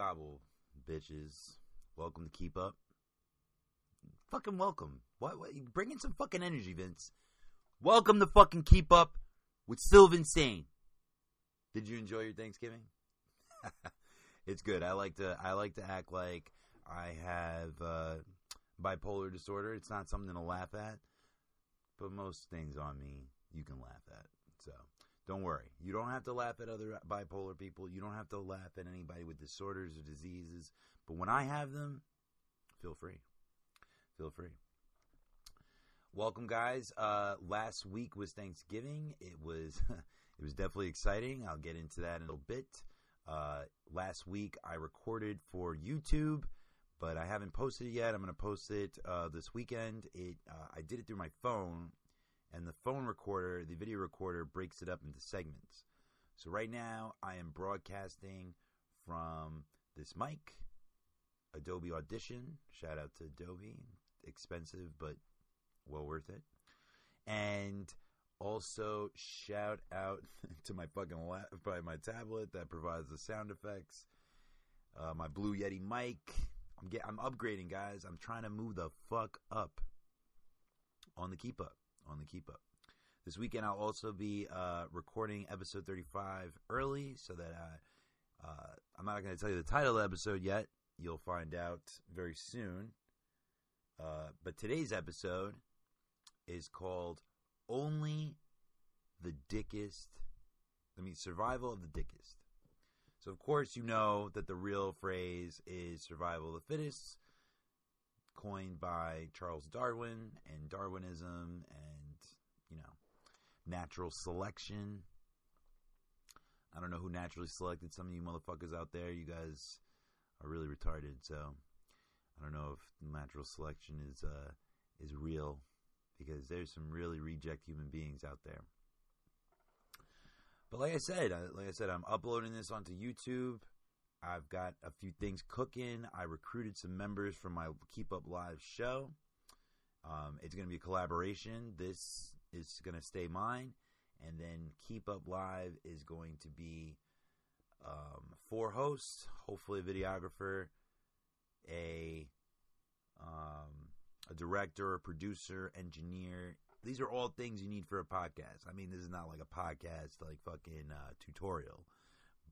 gobble, bitches. Welcome to Keep Up. Fucking welcome. What, what? Bring in some fucking energy, Vince. Welcome to fucking Keep Up with Sylvan Sane. Did you enjoy your Thanksgiving? it's good. I like to I like to act like I have uh, bipolar disorder. It's not something to laugh at, but most things on me you can laugh at. Don't worry. You don't have to laugh at other bipolar people. You don't have to laugh at anybody with disorders or diseases. But when I have them, feel free. Feel free. Welcome, guys. Uh, last week was Thanksgiving. It was it was definitely exciting. I'll get into that in a little bit. Uh, last week I recorded for YouTube, but I haven't posted it yet. I'm going to post it uh, this weekend. It uh, I did it through my phone, and the phone recorder, the video recorder, breaks it up into segments. So right now I am broadcasting from this mic, Adobe Audition. Shout out to Adobe. Expensive, but well worth it. And also shout out to my fucking la- by my tablet that provides the sound effects. Uh, my Blue Yeti mic. I'm get I'm upgrading, guys. I'm trying to move the fuck up on the keep up on the keep up. This weekend I'll also be uh, recording episode 35 early, so that uh, uh, I'm not going to tell you the title of the episode yet. You'll find out very soon. Uh, but today's episode is called Only the Dickest. I mean, Survival of the Dickest. So, of course, you know that the real phrase is survival of the fittest, coined by Charles Darwin and Darwinism and, natural selection. I don't know who naturally selected some of you motherfuckers out there. You guys are really retarded, so I don't know if natural selection is uh, is real because there's some really reject human beings out there. But like I said, like I said, I'm uploading this onto YouTube. I've got a few things cooking. I recruited some members for my Keep Up Live show. Um, it's going to be a collaboration. This is going to stay mine, and then Keep Up Live is going to be um, four hosts, hopefully a videographer, a um, a director, a producer, engineer. These are all things you need for a podcast. I mean, this is not like a podcast like fucking uh, tutorial,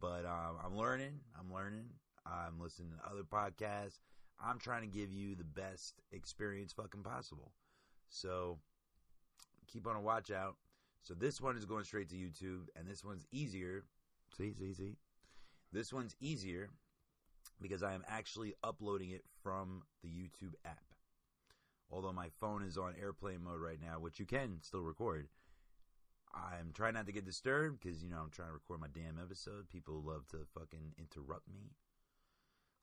but um, I'm learning. I'm learning. I'm listening to other podcasts. I'm trying to give you the best experience fucking possible. So keep on a watch out. So this one is going straight to YouTube, and this one's easier. See, see, see. This one's easier because I am actually uploading it from the YouTube app. Although my phone is on airplane mode right now, which you can still record. I'm trying not to get disturbed because, you know, I'm trying to record my damn episode. People love to fucking interrupt me.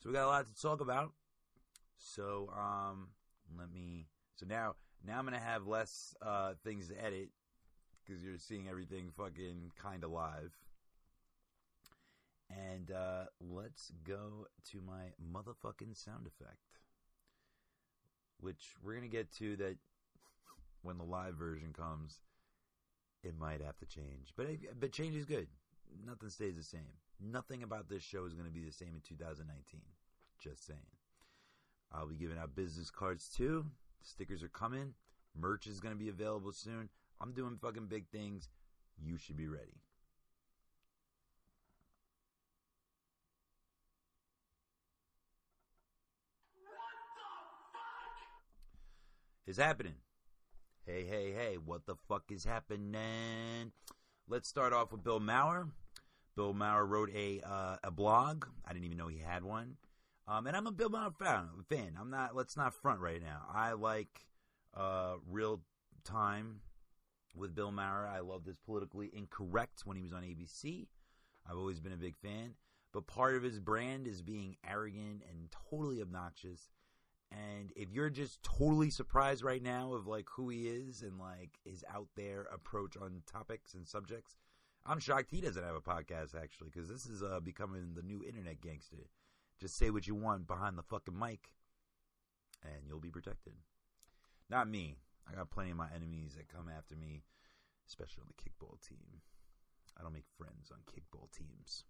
So we got a lot to talk about. So, um, let me. So now, now I'm gonna have less uh, things to edit because you're seeing everything fucking kind of live. And uh, let's go to my motherfucking sound effect, which we're gonna get to that when the live version comes. It might have to change, but but change is good. Nothing stays the same. Nothing about this show is going to be the same in 2019. Just saying. I'll be giving out business cards too. Stickers are coming. Merch is going to be available soon. I'm doing fucking big things. You should be ready. What the fuck is happening. Hey, hey, hey, what the fuck is happening? Let's start off with Bill Maher. Bill Maher wrote a uh, a blog. I didn't even know he had one. Um, and I'm a Bill Maher fan. I'm not. Let's not front right now. I like uh, real time with Bill Maher. I loved his politically incorrect when he was on ABC. I've always been a big fan. But part of his brand is being arrogant and totally obnoxious. And if you're just totally surprised right now of like who he is and like his out there approach on topics and subjects, I'm shocked he doesn't have a podcast actually because this is uh, becoming the new internet gangster. Just say what you want behind the fucking mic, and you'll be protected. Not me. I got plenty of my enemies that come after me, especially on the kickball team. I don't make friends on kickball teams.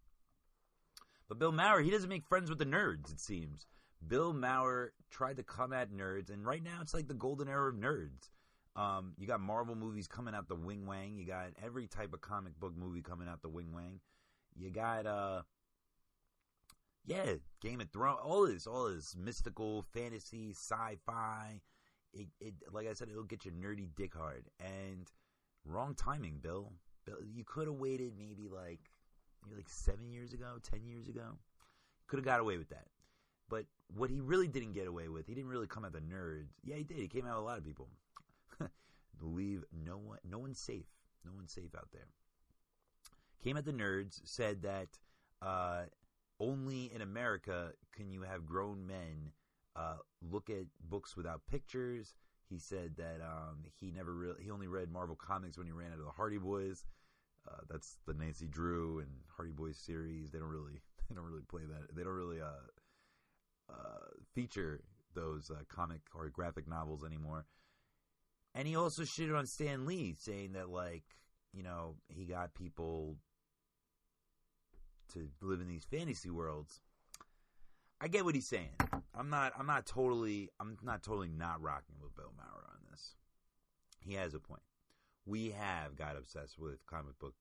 But Bill Maher, he doesn't make friends with the nerds. It seems Bill Maher tried to come at nerds, and right now it's like the golden era of nerds. Um, you got Marvel movies coming out the wing wang. You got every type of comic book movie coming out the wing wang. You got uh, yeah, Game of Thrones. All this, all this mystical fantasy, sci-fi. It, it, like I said, it'll get your nerdy dick hard. And wrong timing, Bill. Bill, you could have waited maybe like maybe like seven years ago, ten years ago. Could have got away with that. But what he really didn't get away with, he didn't really come at the nerds. Yeah, he did. He came at a lot of people. Believe no one, no one's safe. No one's safe out there. Came at the nerds. Said that uh, only in America can you have grown men uh, look at books without pictures. He said that um, he never really he only read Marvel comics when he ran out of the Hardy Boys. Uh, that's the Nancy Drew and Hardy Boys series. They don't really they don't really play that. They don't really uh, uh, feature those uh, comic or graphic novels anymore. And he also shitted on Stan Lee, saying that like you know he got people to live in these fantasy worlds. I get what he's saying. I'm not. I'm not totally. I'm not totally not rocking with Bill Maher on this. He has a point. We have got obsessed with comic book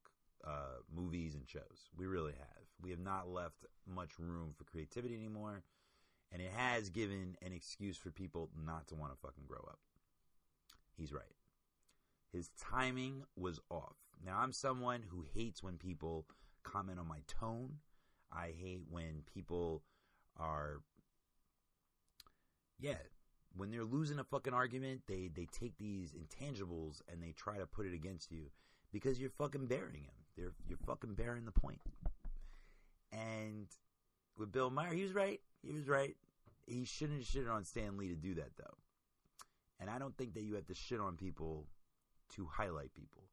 uh, movies and shows. We really have. We have not left much room for creativity anymore, and it has given an excuse for people not to want to fucking grow up. He's right. His timing was off. Now I'm someone who hates when people comment on my tone. I hate when people are yeah, when they're losing a fucking argument, they they take these intangibles and they try to put it against you because you're fucking bearing him. They're you're fucking bearing the point. And with Bill Maher, he was right. He was right. He shouldn't have shitted on Stan Lee to do that though. And I don't think that you have to shit on people to highlight people.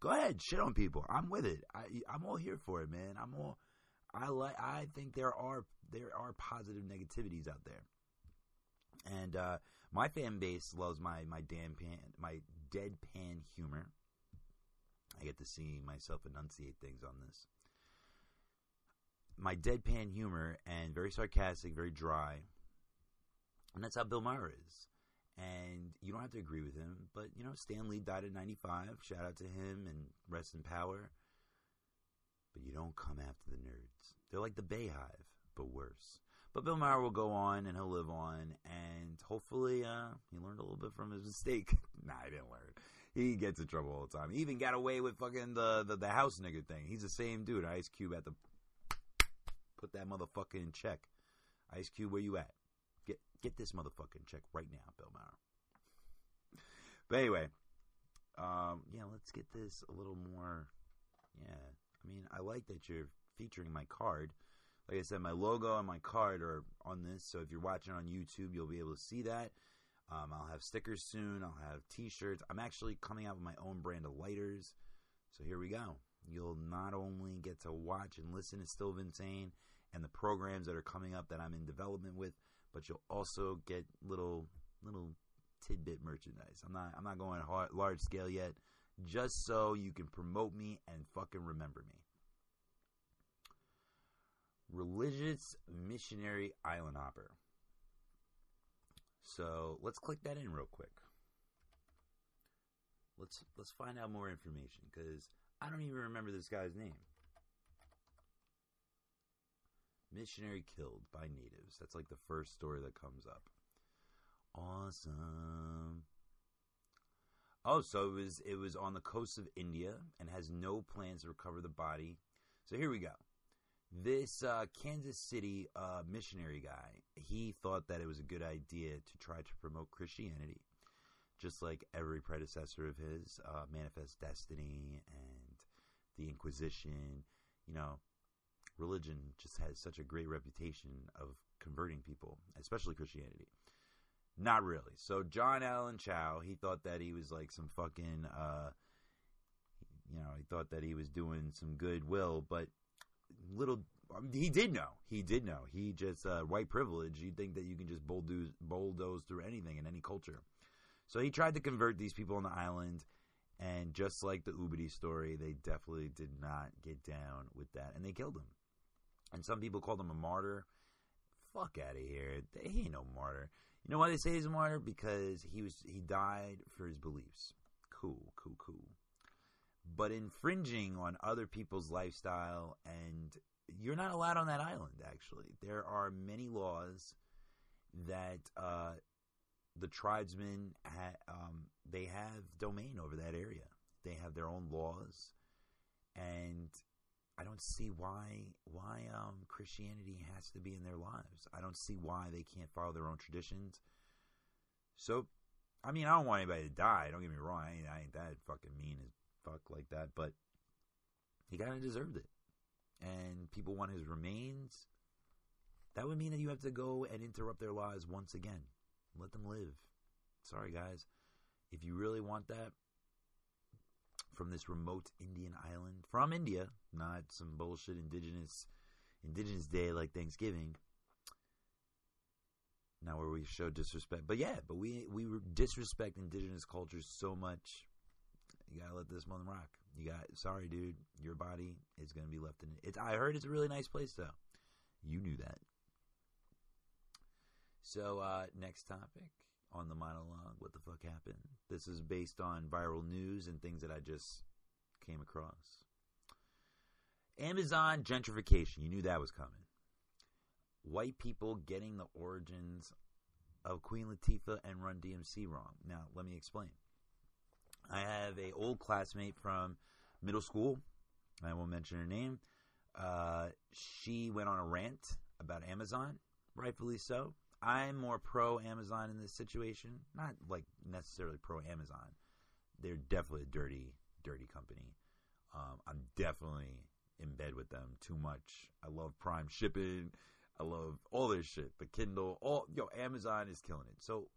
Go ahead, shit on people. I'm with it. I I'm all here for it, man. I'm all I like I think there are there are positive negativities out there. And uh, my fan base loves my my deadpan my deadpan humor. I get to see myself enunciate things on this. My deadpan humor and very sarcastic, very dry. And that's how Bill Maher is. And you don't have to agree with him, but you know, Stan Lee died at 95. Shout out to him and rest in power. But you don't come after the nerds. They're like the Beyhive, but worse. But Bill Maher will go on and he'll live on, and hopefully uh, he learned a little bit from his mistake. nah, he didn't learn. He gets in trouble all the time. He even got away with fucking the, the, the house nigga thing. He's the same dude. Ice Cube at the put that motherfucker in check. Ice Cube, where you at? Get get this motherfucker in check right now, Bill Maher. But anyway, um, yeah, let's get this a little more. Yeah, I mean, I like that you're featuring my card like I said, my logo and my card are on this. So if you're watching on YouTube, you'll be able to see that. Um, I'll have stickers soon. I'll have T-shirts. I'm actually coming out with my own brand of lighters. So here we go. You'll not only get to watch and listen to Still Insane and the programs that are coming up that I'm in development with, but you'll also get little little tidbit merchandise. I'm not I'm not going hard, large scale yet, just so you can promote me and fucking remember me. Religious Missionary Island Hopper. So let's click that in real quick. Let's let's find out more information because I don't even remember this guy's name. Missionary killed by natives. That's like the first story that comes up. Awesome. Oh, so it was it was on the coast of India and has no plans to recover the body. So here we go this uh, Kansas City uh, missionary guy, he thought that it was a good idea to try to promote Christianity, just like every predecessor of his, uh, Manifest Destiny and the Inquisition. You know, religion just has such a great reputation of converting people, especially Christianity. Not really. So John Allen Chau, he thought that he was like some fucking, uh, you know, he thought that he was doing some goodwill, but little um, he did know. He did know. He just uh, white privilege. You think that you can just bulldoze, bulldoze through anything in any culture. So he tried to convert these people on the island, and just like the Ubidi story, they definitely did not get down with that, and they killed him. And some people called him a martyr. Fuck out of here. He ain't no martyr. You know why they say he's a martyr? Because he was he died for his beliefs. Cool, cool, cool. But infringing on other people's lifestyle and you're not allowed on that island actually. There are many laws that uh, the tribesmen ha- um, they have domain over that area. They have their own laws and I don't see why why um, Christianity has to be in their lives. I don't see why they can't follow their own traditions. So, I mean, I don't want anybody to die. Don't get me wrong. I ain't, I ain't that fucking mean as fuck like that. But he kind of deserved it, and people want his remains. That would mean that you have to go and interrupt their lives once again. Let them live. Sorry, guys. If you really want that, from this remote Indian island from India, not some bullshit indigenous indigenous day like Thanksgiving. Now where we show disrespect, but yeah, but we we disrespect indigenous cultures so much. You gotta let this one rock. You got sorry, dude. Your body is gonna be left in it. I heard it's a really nice place though. You knew that. So uh, next topic on the monologue. What the fuck happened? This is based on viral news and things that I just came across. Amazon gentrification. You knew that was coming. White people getting the origins of Queen Latifah and Run DMC wrong. Now, let me explain. I have a old classmate from middle school. I won't mention her name. Uh, she went on a rant about Amazon, rightfully so. I'm more pro Amazon in this situation. Not like necessarily pro Amazon. They're definitely a dirty, dirty company. Um, I'm definitely in bed with them too much. I love Prime shipping. I love all this shit. The Kindle, all yo, Amazon is killing it. So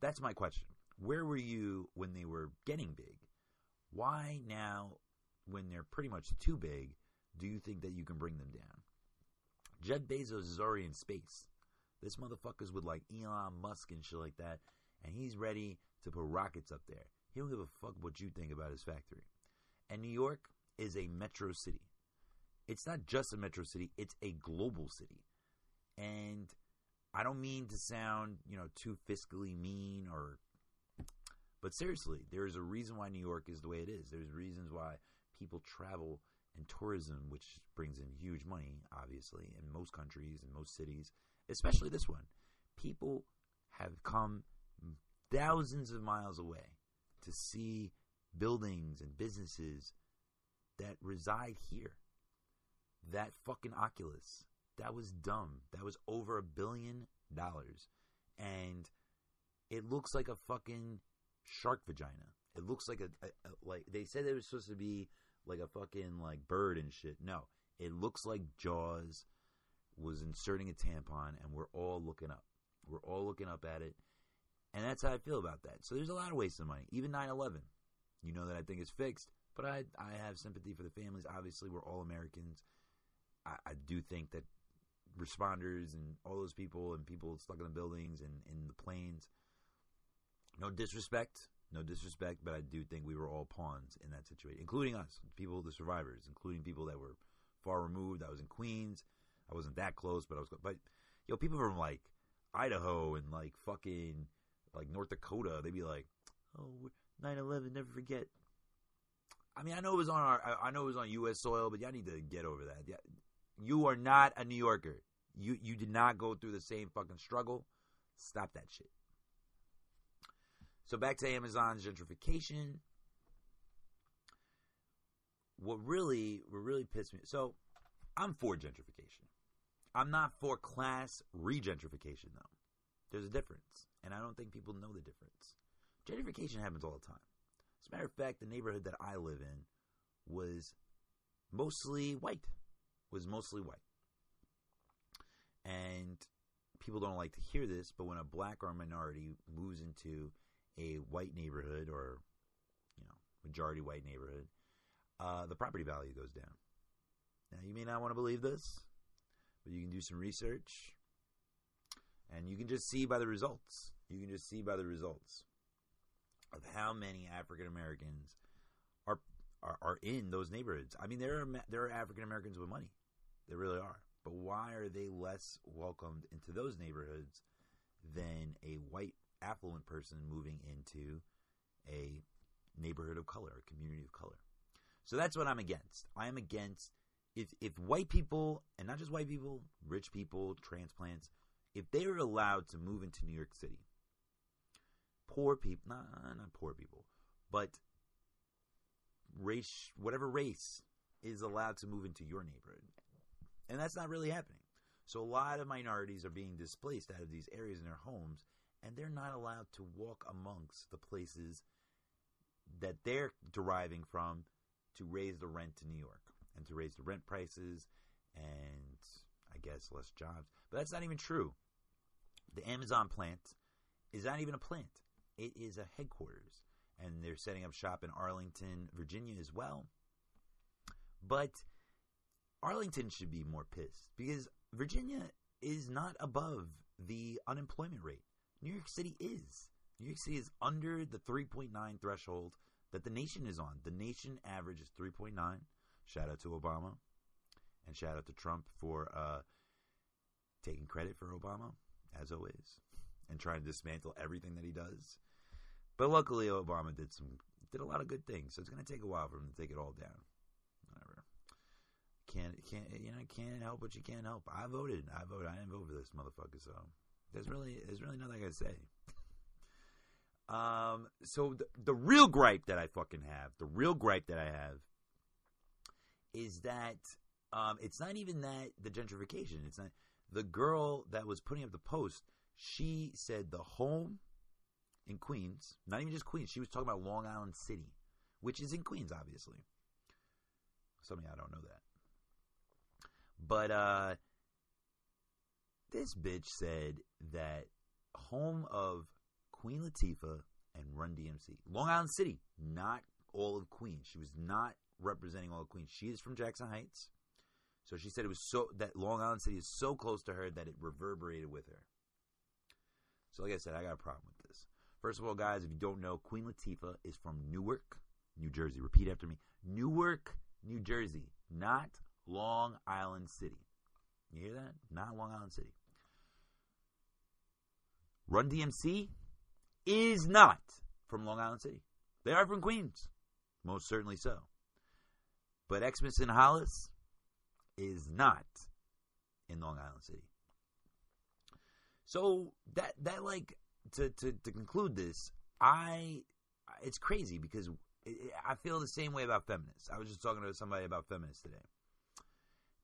that's my question. Where were you when they were getting big? Why now, when they're pretty much too big, do you think that you can bring them down? Jeff Bezos is already in space. This motherfucker's with like Elon Musk and shit like that, and he's ready to put rockets up there. He don't give a fuck what you think about his factory. And New York is a metro city. It's not just a metro city, it's a global city. And I don't mean to sound, you know, too fiscally mean or but seriously, there is a reason why New York is the way it is. There's reasons why people travel and tourism, which brings in huge money, obviously, in most countries and most cities, especially this one. People have come thousands of miles away to see buildings and businesses that reside here. That fucking Oculus, that was dumb. That was over a billion dollars. And it looks like a fucking shark vagina. It looks like a, a, a, like they said it was supposed to be like a fucking like bird and shit. No, it looks like Jaws was inserting a tampon, and we're all looking up. We're all looking up at it, and that's how I feel about that. So there's a lot of waste of money. Even 9/11, you know that I think is fixed, but I I have sympathy for the families. Obviously, we're all Americans. I, I do think that responders and all those people and people stuck in the buildings and in the planes. No disrespect, no disrespect, but I do think we were all pawns in that situation, including us, people, the survivors, including people that were far removed. I was in Queens. I wasn't that close, but I was. But yo, people from like Idaho and like fucking like North Dakota, they'd be like, "Oh, 9/11, never forget." I mean, I know it was on our, I know it was on U.S. soil, but y'all need to get over that. You are not a New Yorker. You you did not go through the same fucking struggle. Stop that shit. So back to Amazon's gentrification. What really, what really pissed me. So I'm for gentrification. I'm not for class regentrification, though. There's a difference, and I don't think people know the difference. Gentrification happens all the time. As a matter of fact, the neighborhood that I live in was mostly white. Was mostly white. And people don't like to hear this, but when a black or a minority moves into a white neighborhood or, you know, majority white neighborhood, uh, the property value goes down. Now, you may not want to believe this, but you can do some research and you can just see by the results. You can just see by the results of how many African Americans are, are are in those neighborhoods. I mean, there are there are African Americans with money. There really are. But why are they less welcomed into those neighborhoods than a white affluent person moving into a neighborhood of color, a community of color? So that's what I'm against. I am against if if white people and not just white people, rich people, transplants, if they were allowed to move into New York City, poor people, not not poor people, but race, whatever race is allowed to move into your neighborhood, and that's not really happening. So a lot of minorities are being displaced out of these areas in their homes, and they're not allowed to walk amongst the places that they're deriving from to raise the rent to New York and to raise the rent prices and I guess less jobs. But that's not even true. The Amazon plant is not even a plant. It is a headquarters. And they're setting up shop in Arlington, Virginia as well. But Arlington should be more pissed because Virginia is not above the unemployment rate. New York City is. New York City is under the 3.9 threshold that the nation is on. The nation average is 3.9. Shout out to Obama. And shout out to Trump for uh, taking credit for Obama, as always, and trying to dismantle everything that he does. But luckily, Obama did some did a lot of good things, so it's going to take a while for him to take it all down. Whatever. Can't can't you know can't help what you can't help. I voted. I voted. I didn't vote for this motherfucker. So there's really there's really nothing I can say. Um, so the, the real gripe that I fucking have, the real gripe that I have, is that um, it's not even that the gentrification. It's not the girl that was putting up the post. She said the home in Queens, not even just Queens. She was talking about Long Island City, which is in Queens, obviously. Some of y'all don't know that, but uh, this bitch said that home of Queen Latifah and Run DMC, Long Island City, not all of Queens. She was not representing all of Queens. She is from Jackson Heights. So she said it was so that Long Island City is so close to her that it reverberated with her. So like I said, I got a problem with this. First of all, guys, if you don't know, Queen Latifah is from Newark, New Jersey. Repeat after me. Newark, New Jersey, not Long Island City. You hear that? Not Long Island City. Run DMC is not from Long Island City. They are from Queens. Most certainly so. But Xmas and Hollis is not in Long Island City. So that that like to to, to conclude this, I it's crazy because I feel the same way about feminists. I was just talking to somebody about feminists today.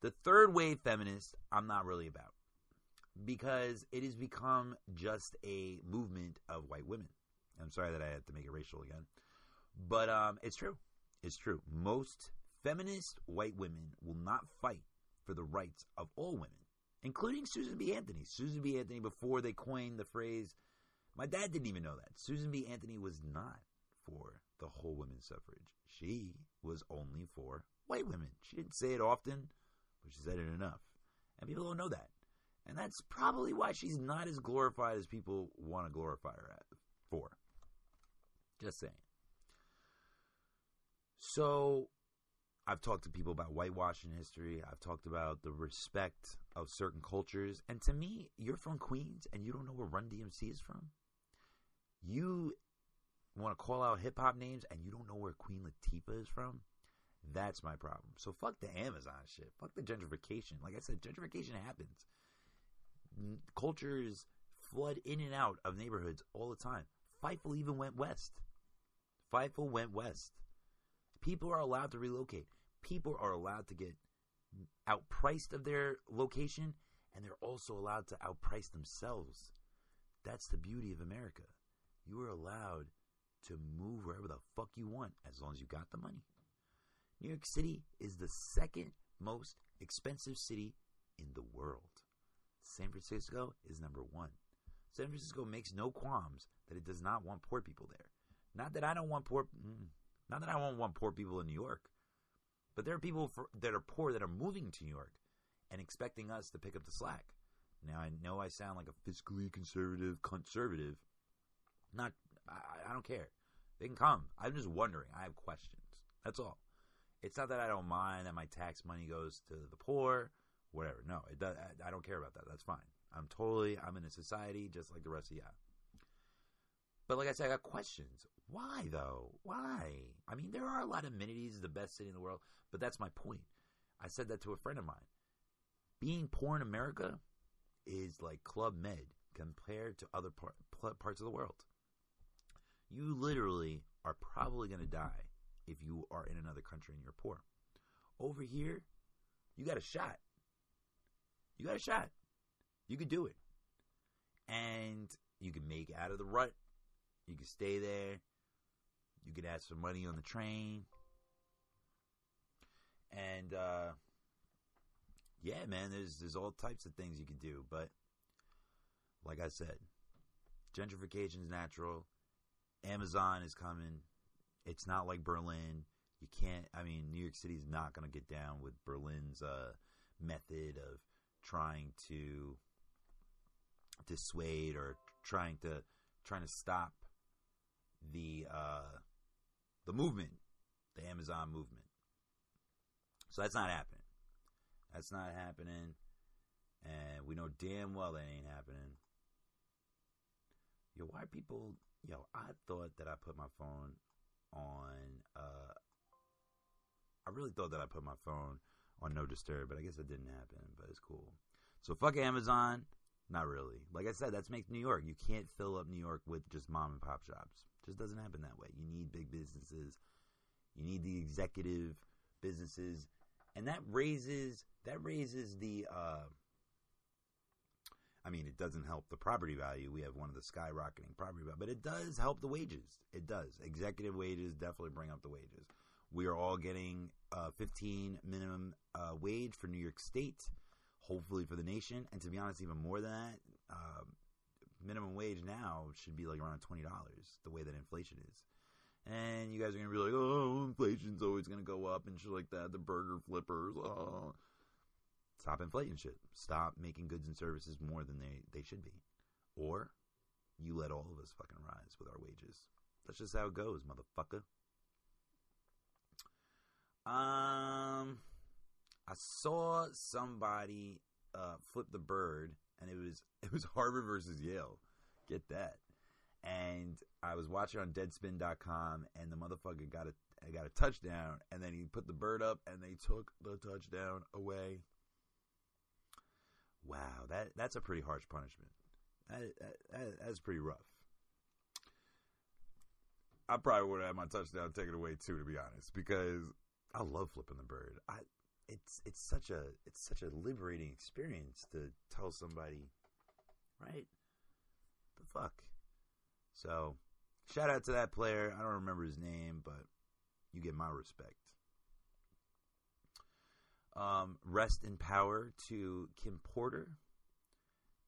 The third wave feminist, I'm not really about because it has become just a movement of white women. I'm sorry that I had to make it racial again, but um, it's true. It's true. Most feminist white women will not fight for the rights of all women, including Susan B. Anthony. Susan B. Anthony, before they coined the phrase, my dad didn't even know that. Susan B. Anthony was not for the whole women's suffrage. She was only for white women. She didn't say it often, but she said it enough. And people don't know that. And that's probably why she's not as glorified as people want to glorify her at, for. Just saying. So, I've talked to people about whitewashing history. I've talked about the respect of certain cultures. And to me, you're from Queens and you don't know where Run DMC is from. You want to call out hip hop names and you don't know where Queen Latifah is from. That's my problem. So fuck the Amazon shit. Fuck the gentrification. Like I said, gentrification happens. Cultures flood in and out of neighborhoods all the time. Fightful even went west. Fightful went west. People are allowed to relocate. People are allowed to get outpriced of their location, and they're also allowed to outprice themselves. That's the beauty of America. You are allowed to move wherever the fuck you want as long as you got the money. New York City is the second most expensive city in the world. San Francisco is number one. San Francisco makes no qualms that it does not want poor people there. Not that I don't want poor, mm, not that I won't want poor people in New York, but there are people for, that are poor that are moving to New York and expecting us to pick up the slack. Now I know I sound like a fiscally conservative conservative. Not, I, I don't care. They can come. I'm just wondering. I have questions. That's all. It's not that I don't mind that my tax money goes to the poor whatever. No, it does, I, I don't care about that. That's fine. I'm totally, I'm in a society just like the rest of y'all. But like I said, I got questions. Why though? Why? I mean, there are a lot of amenities, the best city in the world, but that's my point. I said that to a friend of mine. Being poor in America is like Club Med compared to other par- parts of the world. You literally are probably going to die if you are in another country and you're poor. Over here, you got a shot. You got a shot. You could do it. And you can make out of the rut. You can stay there. You could ask for money on the train. And uh, yeah, man, there's there's all types of things you can do, but like I said, gentrification is natural. Amazon is coming. It's not like Berlin. You can't. I mean, New York City is not going to get down with Berlin's uh, method of trying to dissuade or trying to trying to stop the uh, the movement, the Amazon movement. So that's not happening. That's not happening, and we know damn well that ain't happening. Yo, why people? Yo, I thought that I put my phone on. Uh, I really thought that I put my phone on no disturb, but I guess it didn't happen. But it's cool. So fuck Amazon. Not really. Like I said, that's makes New York. You can't fill up New York with just mom and pop shops. Just doesn't happen that way. You need big businesses. You need the executive businesses, and that raises that raises the. Uh, I mean, it doesn't help the property value. We have one of the skyrocketing property value, but it does help the wages. It does. Executive wages definitely bring up the wages. We are all getting uh, 15 minimum uh, wage for New York State, hopefully for the nation, and to be honest, even more than that. Uh, minimum wage now should be like around twenty dollars, the way that inflation is. And you guys are gonna be like, "Oh, inflation's always gonna go up and shit like that." The burger flippers. Oh. Stop inflating shit. Stop making goods and services more than they, they should be. Or you let all of us fucking rise with our wages. That's just how it goes, motherfucker. Um, I saw somebody uh, flip the bird, and it was it was Harvard versus Yale. Get that. And I was watching on Deadspin.com, and the motherfucker got a got a touchdown, and then he put the bird up, and they took the touchdown away. Wow, that that's a pretty harsh punishment. That, that, that's pretty rough. I probably would have had my touchdown taken away too, to be honest, because I love flipping the bird. I it's it's such a it's such a liberating experience to tell somebody, right? The fuck. So, shout out to that player. I don't remember his name, but you get my respect. Um, rest in power to Kim Porter,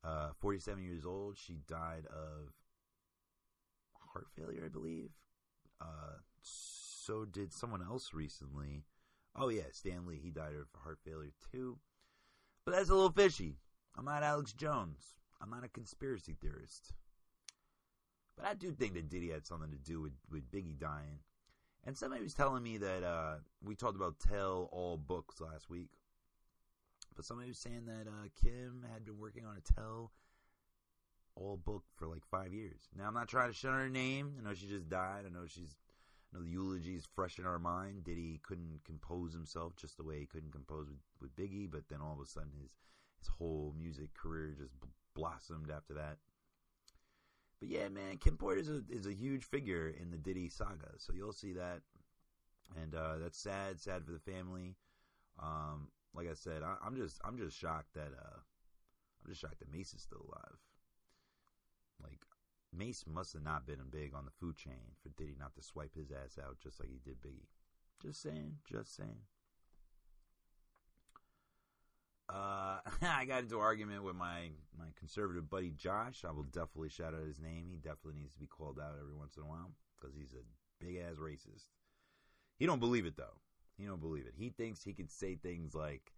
uh, 47 years old. She died of heart failure, I believe. Uh, so did someone else recently. Oh yeah, Stan Lee. He died of heart failure too. But that's a little fishy. I'm not Alex Jones. I'm not a conspiracy theorist. But I do think that Diddy had something to do with, with Biggie dying. And somebody was telling me that uh, we talked about tell all books last week. But somebody was saying that uh, Kim had been working on a tell all book for like five years. Now I'm not trying to shut her name. I know she just died. I know she's you know the eulogy is fresh in our mind. Diddy couldn't compose himself just the way he couldn't compose with, with Biggie, but then all of a sudden his his whole music career just blossomed after that. But yeah, man, Kim Porter is a is a huge figure in the Diddy saga, so you'll see that, and uh, that's sad, sad for the family. Um, like I said, I, am just I'm just shocked that uh, I'm just shocked that Mase is still alive. Like Mase must have not been big on the food chain for Diddy not to swipe his ass out just like he did Biggie. Just saying, just saying. Uh, I got into an argument with my, my conservative buddy Josh. I will definitely shout out his name. He definitely needs to be called out every once in a while because he's a big ass racist. He don't believe it though. He don't believe it. He thinks he could say things like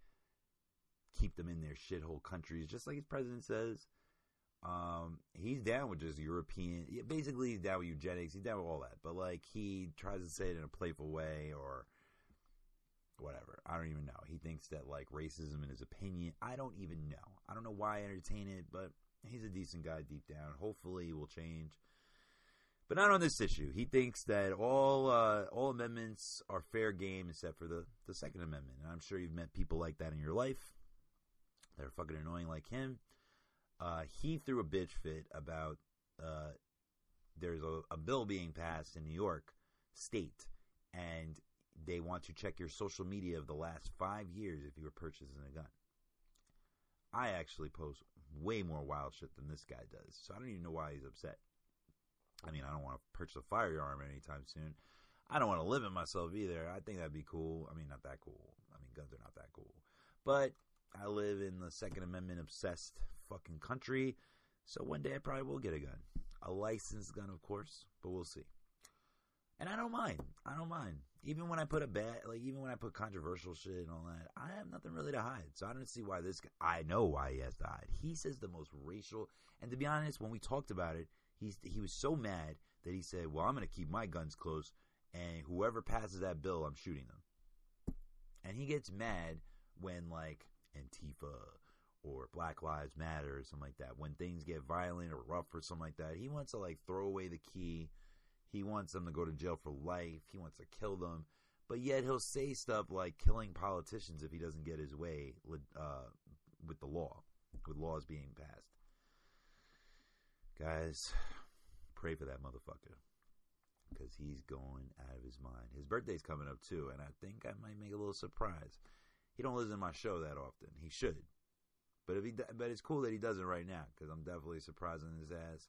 keep them in their shithole countries, just like his president says. Um, he's down with just European. Basically, he's down with eugenics. He's down with all that. But like, he tries to say it in a playful way, or whatever. I don't even know. He thinks that like racism in his opinion. I don't even know. I don't know why I entertain it, but he's a decent guy deep down. Hopefully, he will change. But not on this issue. He thinks that all uh, all amendments are fair game except for the, the Second Amendment. And I'm sure you've met people like that in your life. They're fucking annoying like him. Uh, he threw a bitch fit about uh, there's a, a bill being passed in New York State, and they want to check your social media of the last five years if you were purchasing a gun. I actually post way more wild shit than this guy does, so I don't even know why he's upset. I mean, I don't want to purchase a firearm anytime soon. I don't want to limit myself either. I think that'd be cool. I mean, not that cool. I mean, guns are not that cool. But I live in the Second Amendment obsessed fucking country, so one day I probably will get a gun. A licensed gun, of course, but we'll see. And I don't mind. I don't mind. Even when I put a bad, like even when I put controversial shit and all that, I have nothing really to hide. So I don't see why this guy. I know why he has to hide. He says the most racial. And to be honest, when we talked about it, he's he was so mad that he said, "Well, I'm going to keep my guns close, and whoever passes that bill, I'm shooting them." And he gets mad when like Antifa or Black Lives Matter or something like that, when things get violent or rough or something like that, he wants to like throw away the key. He wants them to go to jail for life. He wants to kill them. But yet he'll say stuff like killing politicians if he doesn't get his way uh, with the law, with laws being passed. Guys, pray for that motherfucker. Because he's going out of his mind. His birthday's coming up too, and I think I might make a little surprise. He don't listen to my show that often. He should. But if he, but it's cool that he doesn't right now because I'm definitely surprising his ass,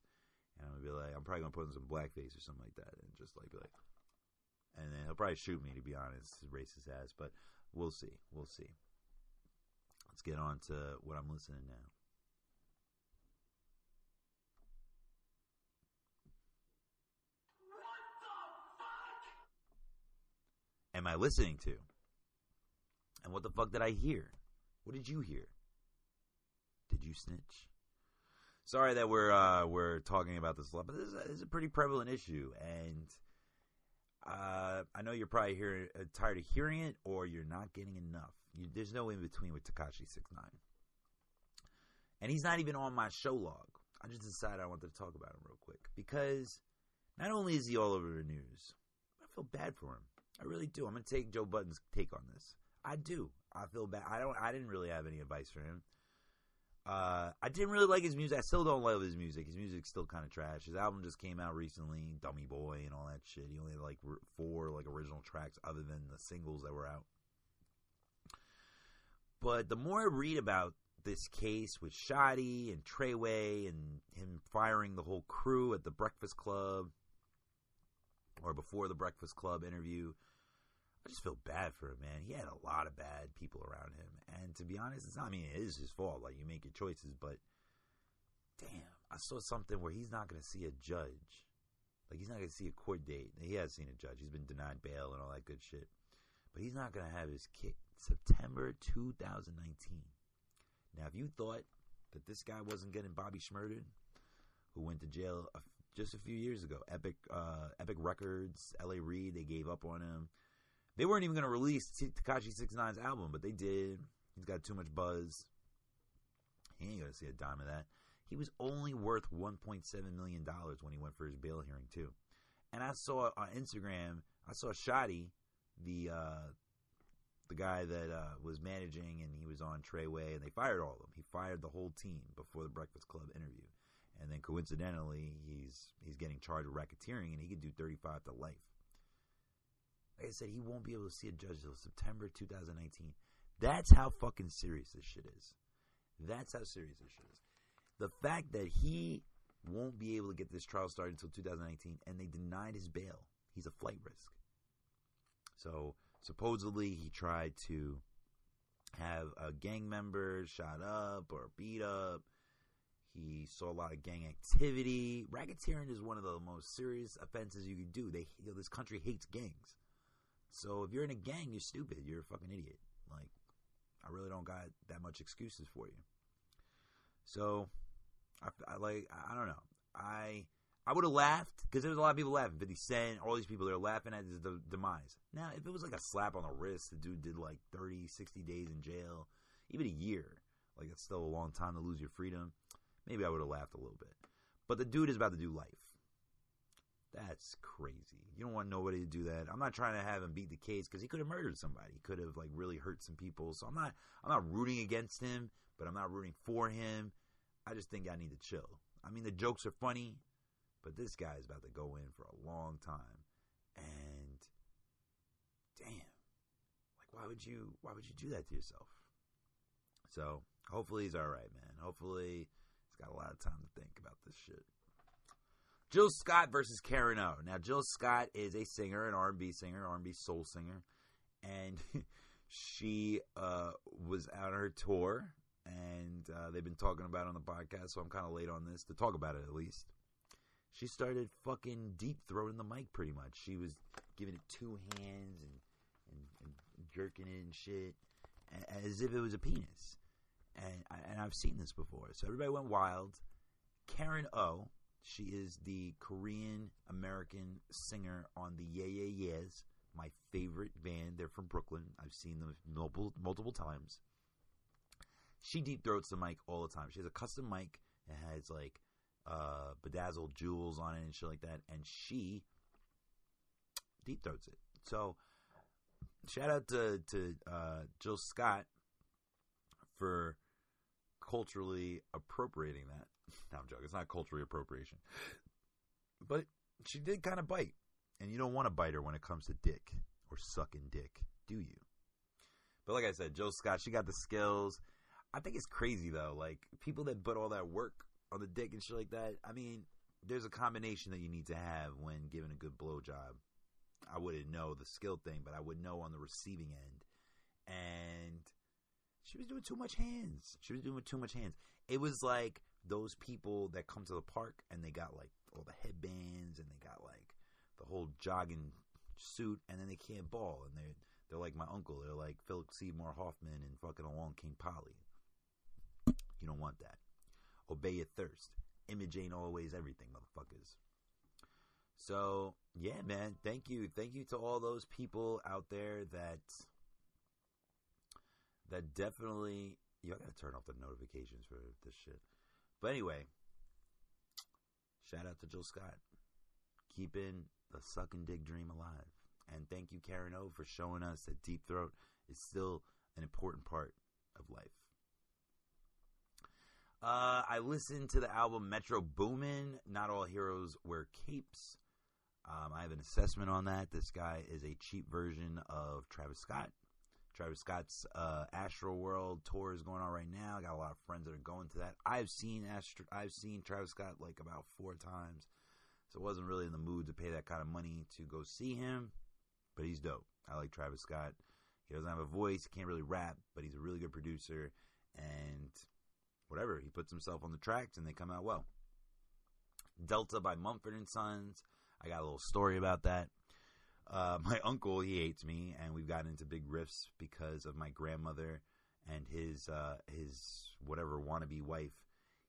and I'm gonna be like, I'm probably gonna put in some blackface or something like that, and just like be like, and then he'll probably shoot me to be honest, racist ass. But we'll see, we'll see. Let's get on to what I'm listening now. What the fuck? am I listening to? And what the fuck did I hear? What did you hear? Did you snitch? Sorry that we're uh, we're talking about this a lot, but this is, a, this is a pretty prevalent issue, and uh, I know you're probably hear, uh, tired of hearing it, or you're not getting enough. You, there's no in between with Tekashi Six Nine, and he's not even on my show log. I just decided I wanted to talk about him real quick because not only is he all over the news, I feel bad for him. I really do. I'm gonna take Joe Budden's take on this. I do. I feel bad. I don't. I didn't really have any advice for him. Uh, I didn't really like his music. I still don't love his music. His music's still kind of trash. His album just came out recently, Dummy Boy and all that shit. He only had like four like original tracks other than the singles that were out. But the more I read about this case with Shotti and Treyway and him firing the whole crew at the Breakfast Club or before the Breakfast Club interview, I just feel bad for him, man. He had a lot of bad people around him. And to be honest, it's not, I mean, it is his fault. Like, you make your choices, but damn, I saw something where he's not going to see a judge. Like, he's not going to see a court date. He has seen a judge. He's been denied bail and all that good shit. But he's not going to have his kick September 2019. Now, if you thought that this guy wasn't getting Bobby Shmurda, who went to jail just a few years ago, Epic, uh, Epic Records, L.A. Reid, they gave up on him. They weren't even going to release Tekashi Six Nine's album, but they did. He's got too much buzz. He ain't going to see a dime of that. He was only worth $1.7 million when he went for his bail hearing, too. And I saw on Instagram, I saw Shotti, the uh, the guy that uh, was managing, and he was on Treyway, and they fired all of them. He fired the whole team before the Breakfast Club interview, and then coincidentally, he's he's getting charged with racketeering, and he could do 35 to life. Like I said, he won't be able to see a judge until September 2019. That's how fucking serious this shit is. That's how serious this shit is. The fact that he won't be able to get this trial started until 2019 and they denied his bail. He's a flight risk. So supposedly he tried to have a gang member shot up or beat up. He saw a lot of gang activity. Racketeering is one of the most serious offenses you can do. They you know, this country hates gangs. So if you're in a gang, you're stupid. You're a fucking idiot. Like, I really don't got that much excuses for you. So, I, I like, I don't know. I I would have laughed because there was a lot of people laughing. 50 Cent, all these people, they're laughing at his de- demise. Now, if it was like a slap on the wrist, the dude did like 30, 60 days in jail, even a year, like it's still a long time to lose your freedom, maybe I would have laughed a little bit. But the dude is about to do life. That's crazy. You don't want nobody to do that. I'm not trying to have him beat the case because he could have murdered somebody. He could have like really hurt some people. So I'm not I'm not rooting against him, but I'm not rooting for him. I just think I need to chill. I mean the jokes are funny, but this guy is about to go in for a long time. And damn. Like why would you why would you do that to yourself? So hopefully he's alright, man. Hopefully he's got a lot of time to think about this shit. Jill Scott versus Karen O. Now, Jill Scott is a singer, an R&B singer, R&B soul singer, and she uh, was out on her tour, and uh, they've been talking about it on the podcast. So I'm kind of late on this to talk about it at least. She started fucking deep throating the mic pretty much. She was giving it two hands and, and, and jerking it and shit, as if it was a penis. And and I've seen this before, so everybody went wild. Karen O she is the Korean American singer on the Yeah Yeah Yeahs, my favorite band. They're from Brooklyn. I've seen them multiple multiple times. She deep throats the mic all the time. She has a custom mic that has like uh, bedazzled jewels on it and shit like that, and she deep throats it. So shout out to to uh, Jill Scott for culturally appropriating that. No, I'm joking. It's not cultural appropriation. But she did kind of bite. And you don't want to bite her when it comes to dick or sucking dick, do you? But like I said, Jill Scott, she got the skills. I think it's crazy though. Like people that put all that work on the dick and shit like that. I mean, there's a combination that you need to have when giving a good blowjob. I wouldn't know the skill thing, but I would know on the receiving end. And she was doing too much hands. She was doing too much hands. It was like those people that come to the park and they got like all the headbands and they got like the whole jogging suit and then they can't ball and they're they're like my uncle. They're like Philip Seymour Hoffman and fucking Along Came Polly. You don't want that. Obey your thirst. Image ain't always everything, motherfuckers. So yeah, man, thank you, thank you to all those people out there that that definitely. You gotta turn off the notifications for this shit. But anyway, shout out to Jill Scott, keeping the sucking dick dream alive. And thank you, Karen O, for showing us that Deep Throat is still an important part of life. Uh, I listened to the album Metro Boomin. Not all heroes wear capes. Um, I have an assessment on that. This guy is a cheap version of Travis Scott. Travis Scott's uh, Astro World tour is going on right now. I got a lot of friends that are going to that. I've seen Astro, I've seen Travis Scott like about four times, so I wasn't really in the mood to pay that kind of money to go see him. But he's dope. I like Travis Scott. He doesn't have a voice, he can't really rap, but he's a really good producer. And whatever, he puts himself on the tracks, and they come out well. Delta by Mumford and Sons. I got a little story about that. Uh, my uncle, he hates me, and we've gotten into big rifts because of my grandmother and his uh, his whatever wannabe wife.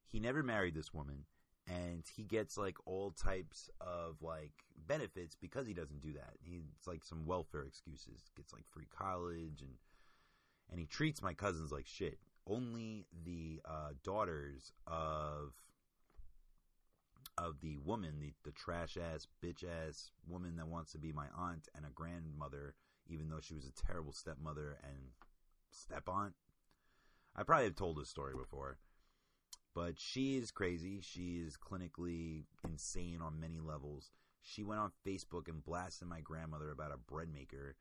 He never married this woman, and he gets like all types of like benefits because he doesn't do that. He's like some welfare excuses, gets like free college, and and he treats my cousins like shit. Only the uh, daughters of of the woman, the, the trash ass, bitch ass woman that wants to be my aunt and a grandmother, even though she was a terrible stepmother and step aunt. I probably have told this story before, but she is crazy. She is clinically insane on many levels. She went on Facebook and blasted my grandmother about a bread maker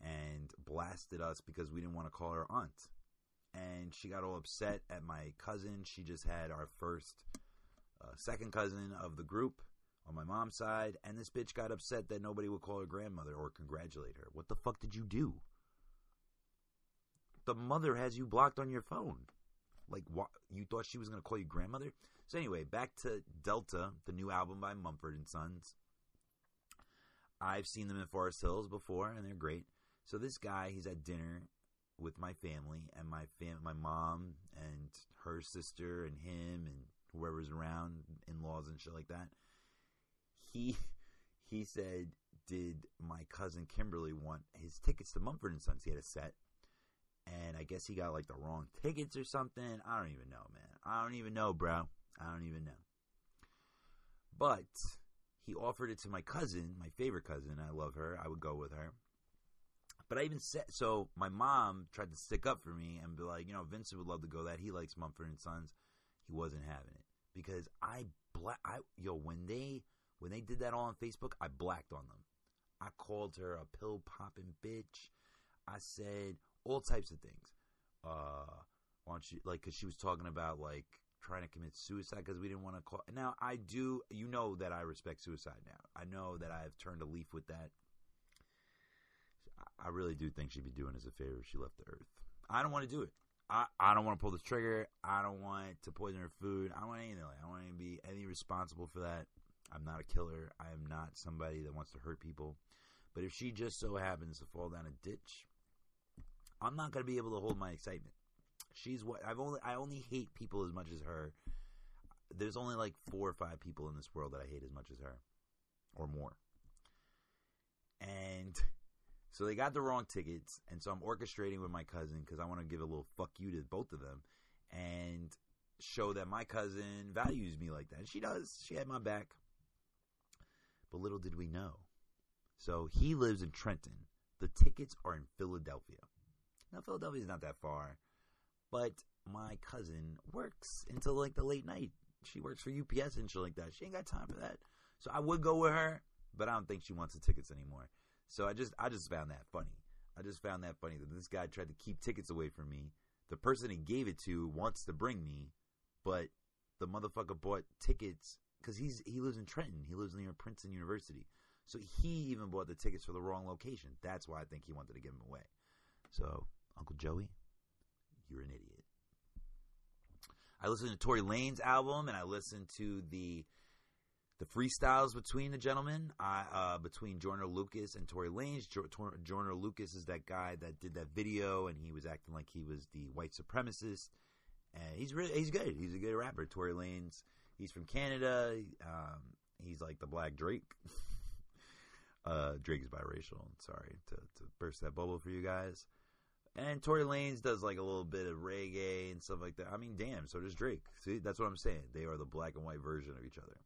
and blasted us because we didn't want to call her aunt. And she got all upset at my cousin. She just had our first second cousin of the group on my mom's side, and this bitch got upset that nobody would call her grandmother or congratulate her. What the fuck did you do? The mother has you blocked on your phone. Like, what? You thought she was going to call you grandmother? So anyway, back to Delta, the new album by Mumford and Sons. I've seen them in Forest Hills before, and they're great. So this guy, he's at dinner with my family and my fam, my mom and her sister and him and whoever's around, in laws and shit like that. he he said, "Did my cousin Kimberly want his tickets to Mumford and Sons? He had a set, and I guess he got like the wrong tickets or something. I don't even know, man. I don't even know, bro. I don't even know. But he offered it to my cousin, my favorite cousin. I love her. I would go with her. But I even said so. My mom tried to stick up for me and be like, you know, Vincent would love to go. That he likes Mumford and Sons. He wasn't having it because I black. I yo when they when they did that all on Facebook, I blacked on them. I called her a pill popping bitch. I said all types of things. Uh, why don't you like? Because she was talking about like trying to commit suicide because we didn't want to call. Now I do. You know that I respect suicide. Now I know that I've turned a leaf with that. I really do think she'd be doing us a favor if she left the earth. I don't want to do it. I, I don't want to pull the trigger. I don't want to poison her food. I don't want anything like. I don't want to be any responsible for that. I'm not a killer. I am not somebody that wants to hurt people. But if she just so happens to fall down a ditch, I'm not going to be able to hold my excitement. She's what I've only I only hate people as much as her. There's only like four or five people in this world that I hate as much as her, or more. And so they got the wrong tickets, and so I'm orchestrating with my cousin because I want to give a little fuck you to both of them, and show that my cousin values me like that. And she does. She had my back. But little did we know. So he lives in Trenton. The tickets are in Philadelphia. Now Philadelphia is not that far, but my cousin works until like the late night. She works for UPS and shit like that. She ain't got time for that. So I would go with her, but I don't think she wants the tickets anymore. So I just I just found that funny. I just found that funny that this guy tried to keep tickets away from me. The person he gave it to wants to bring me, but the motherfucker bought tickets because he's he lives in Trenton. He lives near Princeton University. So he even bought the tickets for the wrong location. That's why I think he wanted to give them away. So Uncle Joey, you're an idiot. I listened to Tory Lanez album and I listened to the the freestyles between the gentlemen, I, uh, between Joyner Lucas and Tory Lanez. Jo- Joyner Lucas is that guy that did that video, and he was acting like he was the white supremacist. And he's really he's good. He's a good rapper. Tory Lanez. He's from Canada. Um, he's like the Black Drake. uh, Drake is biracial. Sorry to, to burst that bubble for you guys. And Tory Lanez does like a little bit of reggae and stuff like that. I mean, damn, so does Drake. See, that's what I'm saying. They are the black and white version of each other.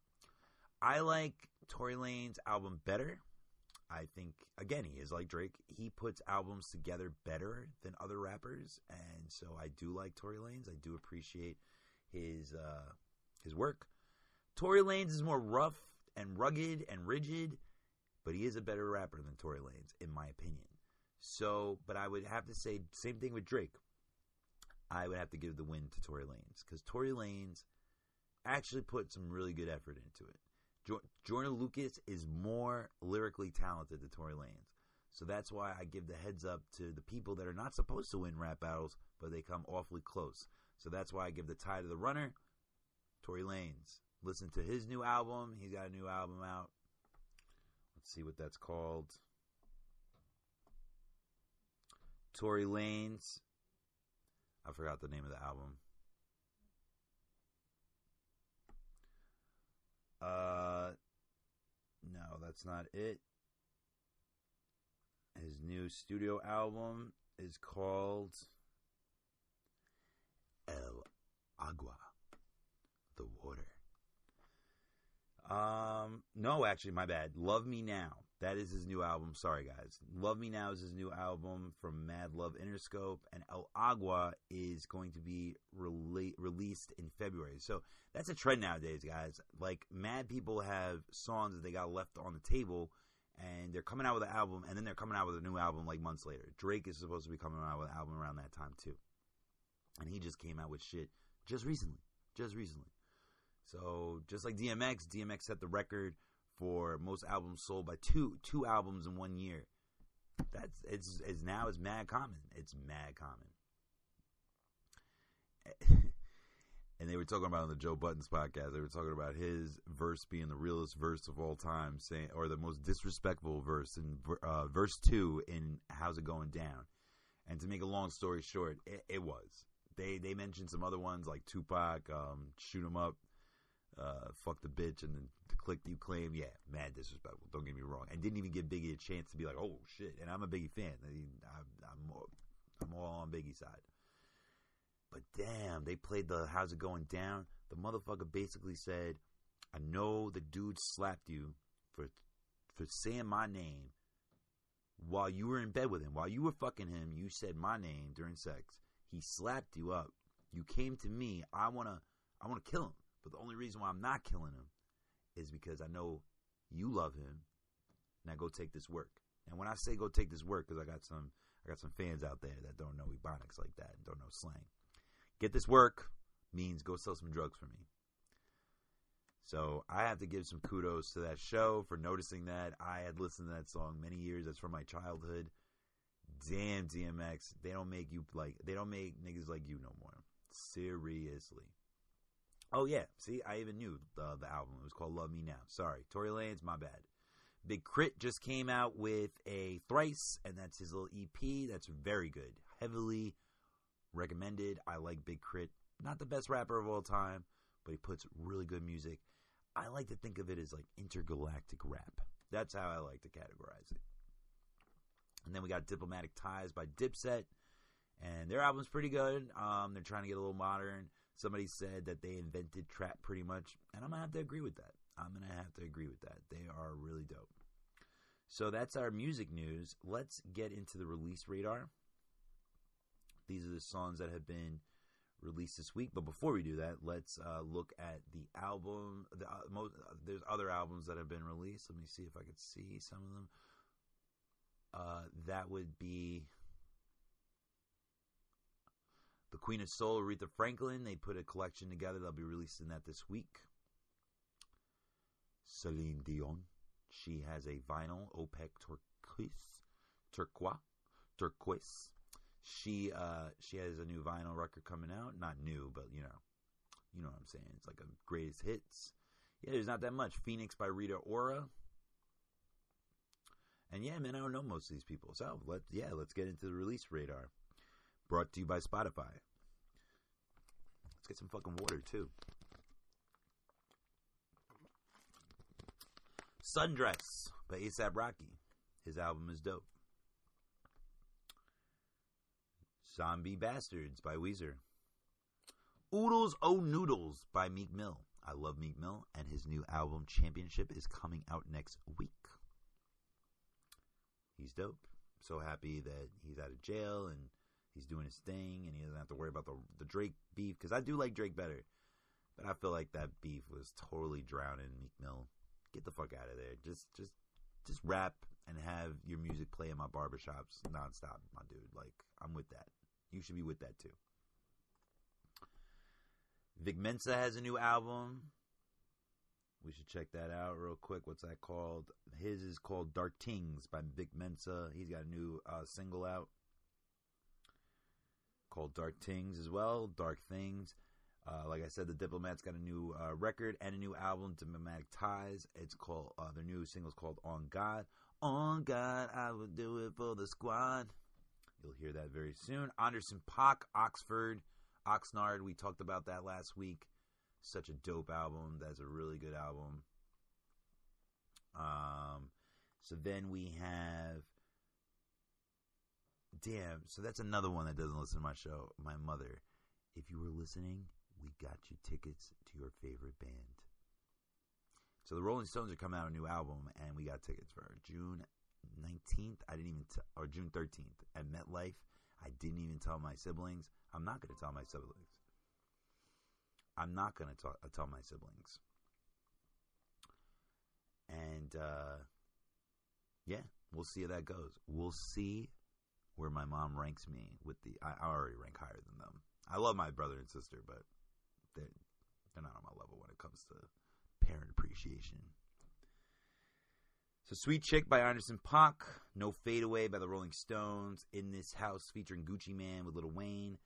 I like Tory Lanez album better. I think again he is like Drake. He puts albums together better than other rappers, and so I do like Tory Lanez. I do appreciate his uh, his work. Tory Lanez is more rough and rugged and rigid, but he is a better rapper than Tory Lanez, in my opinion. So, but I would have to say same thing with Drake. I would have to give the win to Tory Lanez because Tory Lanez actually put some really good effort into it. Jo- Joyner Lucas is more lyrically talented than Tory Lanez. So that's why I give the heads up to the people that are not supposed to win rap battles, but they come awfully close. So that's why I give the tie to the runner, Tory Lanez. Listen to his new album. He's got a new album out. Let's see what that's called. Tory Lanez. I forgot the name of the album. Uh, no, that's not it. His new studio album is called El Agua, the water. Um, no, actually, my bad. Love Me Now. That is his new album. Sorry, guys. Love Me Now is his new album from Mad Love Interscope, and El Agua is going to be rele- released in February. So that's a trend nowadays, guys. Like, mad people have songs that they got left on the table, and they're coming out with an album, and then they're coming out with a new album like months later. Drake is supposed to be coming out with an album around that time, too. And he just came out with shit just recently. Just recently. So, just like DMX, DMX set the record for most albums sold by two two albums in one year. That's it's it's now it's mad common. It's mad common. and they were talking about on the Joe Budden's podcast. They were talking about his verse being the realest verse of all time, saying or the most disrespectful verse in uh, verse two in "How's It Going Down." And to make a long story short, it, it was. They they mentioned some other ones like Tupac, um, "Shoot 'Em Up," uh, fuck the bitch and then the click you claim. Yeah, mad disrespectful. Don't get me wrong. And didn't even give Biggie a chance to be like, oh shit. And I'm a Biggie fan. I mean, I'm, I'm, I'm all on Biggie's side. But damn, they played the how's it going down. The motherfucker basically said, I know the dude slapped you for for saying my name while you were in bed with him. While you were fucking him, you said my name during sex. He slapped you up. You came to me. I wanna I wanna kill him. But the only reason why I'm not killing him is because I know you love him. Now go take this work. And when I say go take this work, because I got some I got some fans out there that don't know ebonics like that and don't know slang. Get this work means go sell some drugs for me. So I have to give some kudos to that show for noticing that. I had listened to that song many years. That's from my childhood. Damn DMX, they don't make you like they don't make niggas like you no more. Seriously. Oh yeah, see, I even knew the, the album. It was called Love Me Now. Sorry, Tory Lanez, my bad. Big K.R.I.T. just came out with a thrice, and that's his little EP. That's very good. Heavily recommended. I like Big Crit. Not the best rapper of all time, but he puts really good music. I like to think of it as like intergalactic rap. That's how I like to categorize it. And then we got Diplomatic Ties by Dipset, and their album's pretty good. Um, they're trying to get a little modern. Somebody said that they invented trap pretty much, and I'm gonna have to agree with that. I'm gonna have to agree with that. They are really dope. So that's our music news. Let's get into the release radar. These are the songs that have been released this week. But before we do that, let's uh, look at the album. The, uh, most, uh, there's other albums that have been released. Let me see if I can see some of them. Uh, that would be the Queen of Soul, Aretha Franklin. They put a collection together. They'll be releasing that this week. Celine Dion. She has a vinyl, Opaque Turquoise. Turquoise. Turquoise. She uh she has a new vinyl record coming out. Not new, but you know, you know what I'm saying. It's like a greatest hits. Yeah, there's not that much. Phoenix by Rita Ora. And yeah, man, I don't know most of these people. So let yeah, let's get into the release radar. Brought to you by Spotify. Let's get some fucking water too. Sundress by ASAP Rocky. His album is dope. Zombie Bastards by Weezer. Oodles Oh Noodles by Meek Mill. I love Meek Mill, and his new album Championship is coming out next week. He's dope. So happy that he's out of jail and he's doing his thing, and he doesn't have to worry about the the Drake beef because I do like Drake better, but I feel like that beef was totally drowning Meek Mill. Get the fuck out of there. Just just just rap and have your music play in my barbershops nonstop, my dude. Like I'm with that. You should be with that too. Vic Mensa has a new album. We should check that out real quick. What's that called? His is called Dark Things by Vic Mensa. He's got a new uh, single out called Dark Things as well. Dark Things. Uh, like I said, the Diplomats got a new uh, record and a new album, Diplomatic Ties. It's called uh, their new single is called On God. On God, I would do it for the squad. You'll hear that very soon. Anderson .Paak, Oxford, Oxnard. We talked about that last week. Such a dope album. That's a really good album. Um, so then we have. Damn, so that's another one that doesn't listen to my show. My mother. If you were listening, we got you tickets to your favorite band. So the Rolling Stones are coming out a new album, and we got tickets for June 19th. I didn't even, t- or June 13th at MetLife. I didn't even tell my siblings. I'm not going to tell my siblings. I'm not going to uh, tell my siblings. And uh, yeah, we'll see how that goes. We'll see where my mom ranks me with the. I, already rank higher than them. I love my brother and sister, but they're they're not on my level when it comes to parent appreciation. So Sweet Chick by Anderson .Paak, No Fade Away by the Rolling Stones, In This House featuring Gucci Mane with Lil Wayne,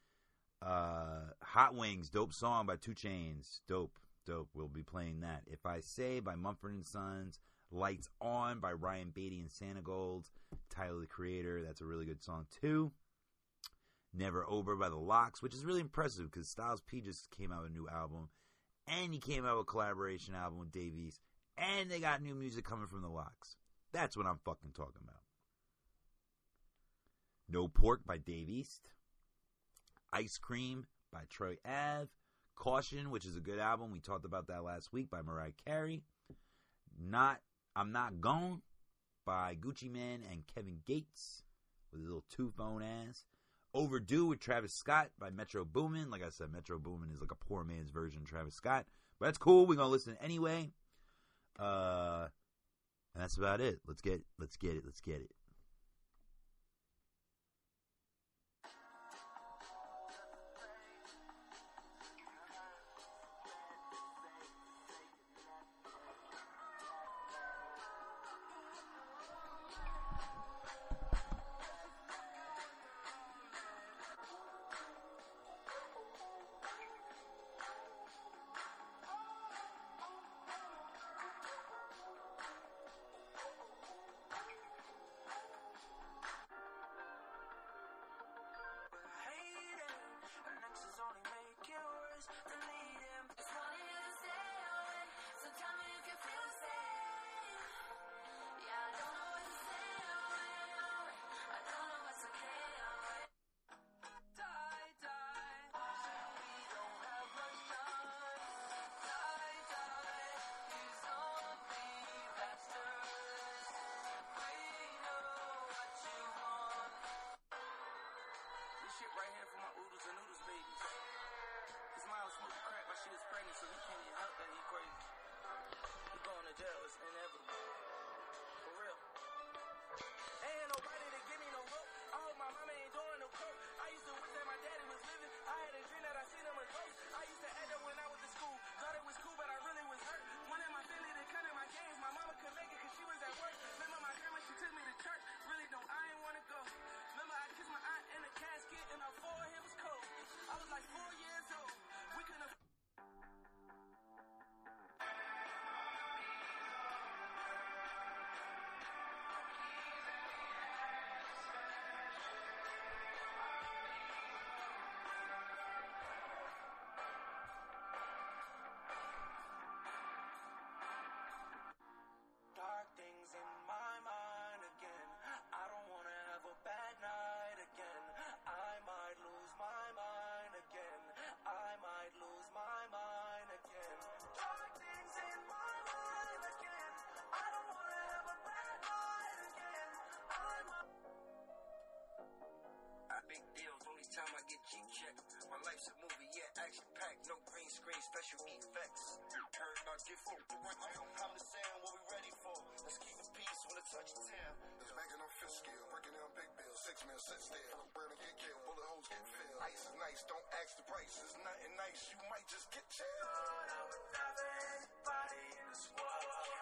uh, Hot Wings, dope song by 2 Chainz, dope, dope. We'll be playing that. If I Say by Mumford and Sons, Lights On by Ryan Beatty and Santigold, Tyler the Creator, that's a really good song too. Never Over by the LOX, which is really impressive because Styles P just came out with a new album, and he came out with a collaboration album with Dave East, and they got new music coming from the LOX. That's what I'm fucking talking about. No Pork by Dave East. Ice Cream by Troy Ave. Caution, which is a good album. We talked about that last week by Mariah Carey. Not I'm Not Gone by Gucci Mane and Kevin Gates with a little two phone ass. Overdue with Travis Scott by Metro Boomin. Like I said, Metro Boomin is like a poor man's version of Travis Scott. But that's cool. We're gonna listen anyway. Uh and that's about it. Let's get let's get it. Let's get it. Time screen, special effects. Heard about different. I'm the same, what we ready for? Let's keep the peace when the touch is down. It's making them fifth scale, breaking down big bills, six mil sit still. Burning get killed, bullet holes get filled. Ice is nice, don't ask the price. It's nothing nice, you might just get chilled.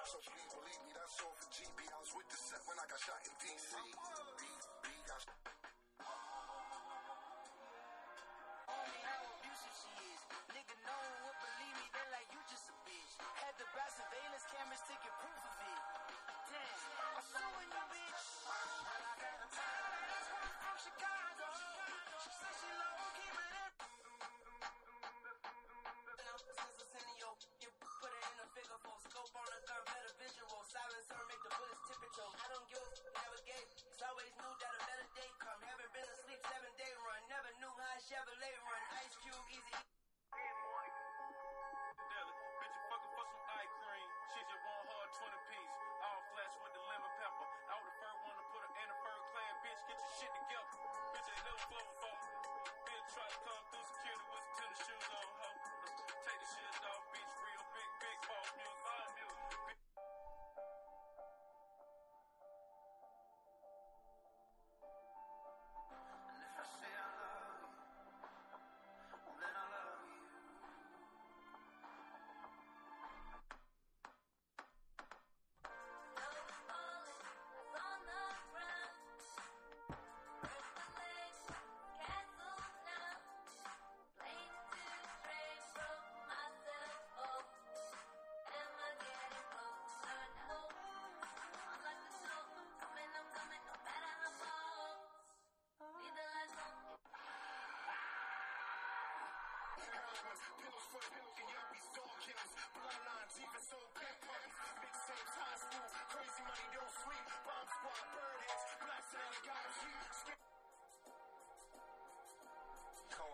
So please believe me, that's all for GB. I was with the set when I got shot in DC. B, B got shot. Only how abusive she is. Nigga, no one To surveillance cameras get proof of it. Damn, I'm suing you, bitch. From Chicago. Your shit together. Bitch, ain't never flow before. Bitch, try to come through security with some tennis shoes on,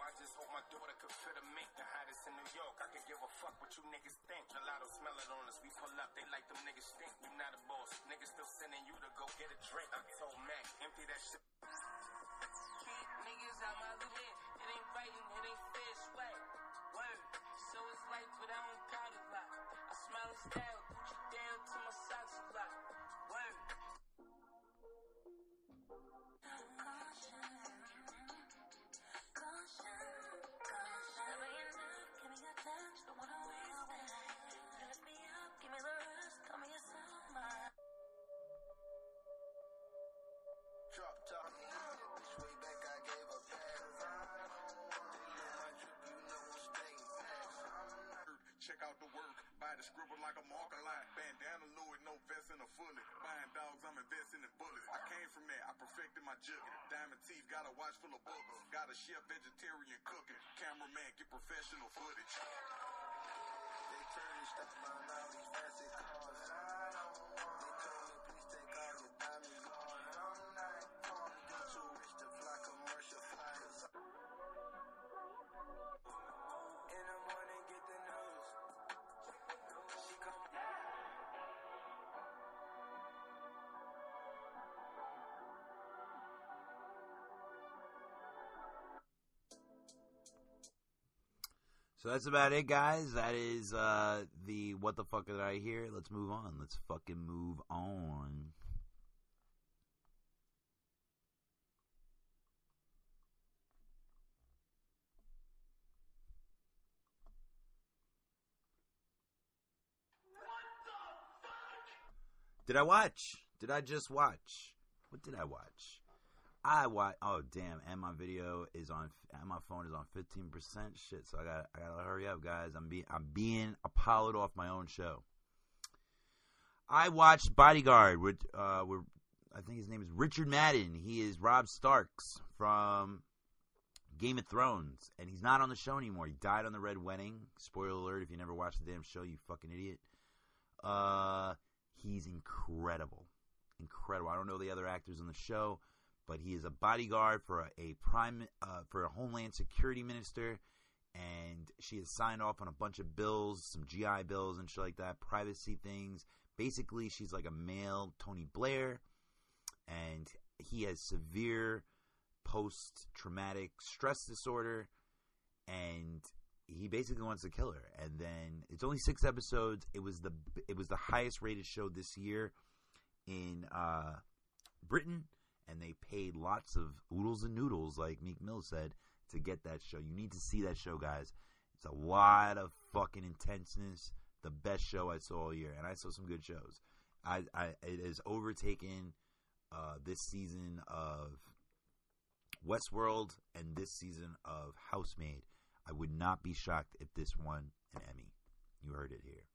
I just hope my daughter could fit a mink, the hottest in New York. I could give a fuck what you niggas think. Gelato smell it on us. We pull up, they like them niggas stink. You not a boss. Niggas still sending you to go get a drink. I told Mac, empty that shit. Keep niggas out my loop. Fighting, it ain't fair sweat. Word. So it's life, but I don't count a lot. I smile and style, Check out the work, buy the scribble like a marker line. Bandana Louis, no vest and a fully. Buying dogs, I'm investing in bullets. I came from that, I perfected my jugging. Diamond teeth, got a watch full of boogers. Got a chef vegetarian cooking. Cameraman, get professional footage. They turn stuff on all these fancy cars. They told me, please take all your So that's about it, guys. That is uh, the what the fuck did I hear? Let's move on. Let's fucking move on. Did I watch? Did I just watch? What did I watch? I watch. Oh damn! And my video is on. And my phone is on fifteen percent. Shit. So I got. I gotta hurry up, guys. I'm being. I'm being Apollo'd off my own show. I watched Bodyguard. With uh, with I think his name is Richard Madden. He is Rob Starks from Game of Thrones, and he's not on the show anymore. He died on the Red Wedding. Spoiler alert! If you never watched the damn show, you fucking idiot. Uh, he's incredible, incredible. I don't know the other actors on the show but he is a bodyguard for a, a prime uh, for a homeland security minister and she has signed off on a bunch of bills some gi bills and shit like that privacy things. Basically she's like a male tony blair and he has severe post-traumatic stress disorder and he basically wants to kill her. And then it's only six episodes. It was the it was the highest rated show this year in uh britain and they paid lots of oodles and noodles, like Meek Mill said, to get that show. You need to see that show, guys. It's a lot of fucking intenseness. The best show I saw all year, and I saw some good shows. I, I it has overtaken uh, this season of Westworld and this season of Housemaid. I would not be shocked if this won an Emmy. You heard it here.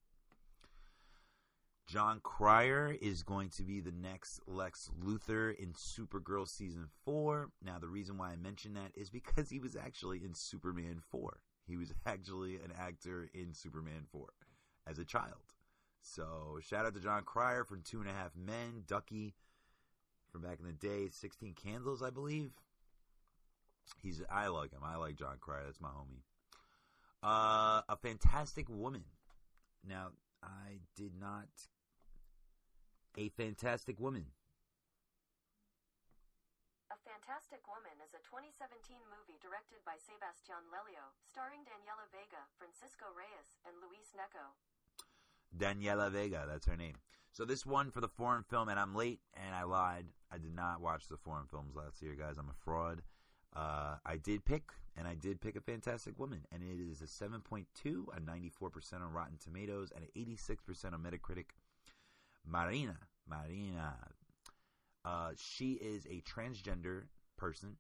Jon Cryer is going to be the next Lex Luthor in Supergirl season four. Now, the reason why I mention that is because he was actually in Superman 4. He was actually an actor in Superman 4 as a child. So, shout out to Jon Cryer from Two and a Half Men, Ducky from back in the day, 16 Candles, I believe. He's I like him. I like Jon Cryer. That's my homie. Uh, a fantastic woman. Now, I did not. A Fantastic Woman. A Fantastic Woman is a 2017 movie directed by Sebastian Lelio, starring Daniela Vega, Francisco Reyes, and Luis Gnecco. Daniela Vega, that's her name. So this one for the foreign film, and I'm late, and I lied. I did not watch the foreign films last year, guys. I'm a fraud. Uh, I did pick, and I did pick a Fantastic Woman, and it is a 7.2, a 94% on Rotten Tomatoes, and an 86% on Metacritic. Marina, Marina, uh, she is a transgender person,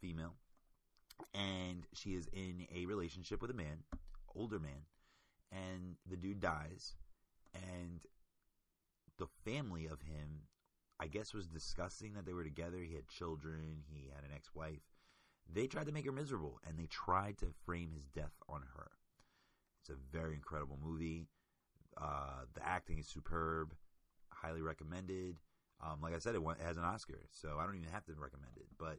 female, and she is in a relationship with a man, older man, and the dude dies, and the family of him, I guess, was discussing that they were together. He had children, he had an ex-wife. They tried to make her miserable, and they tried to frame his death on her. It's a very incredible movie. Uh, the acting is superb. Highly recommended. Um, like I said, it, won, it has an Oscar, so I don't even have to recommend it. But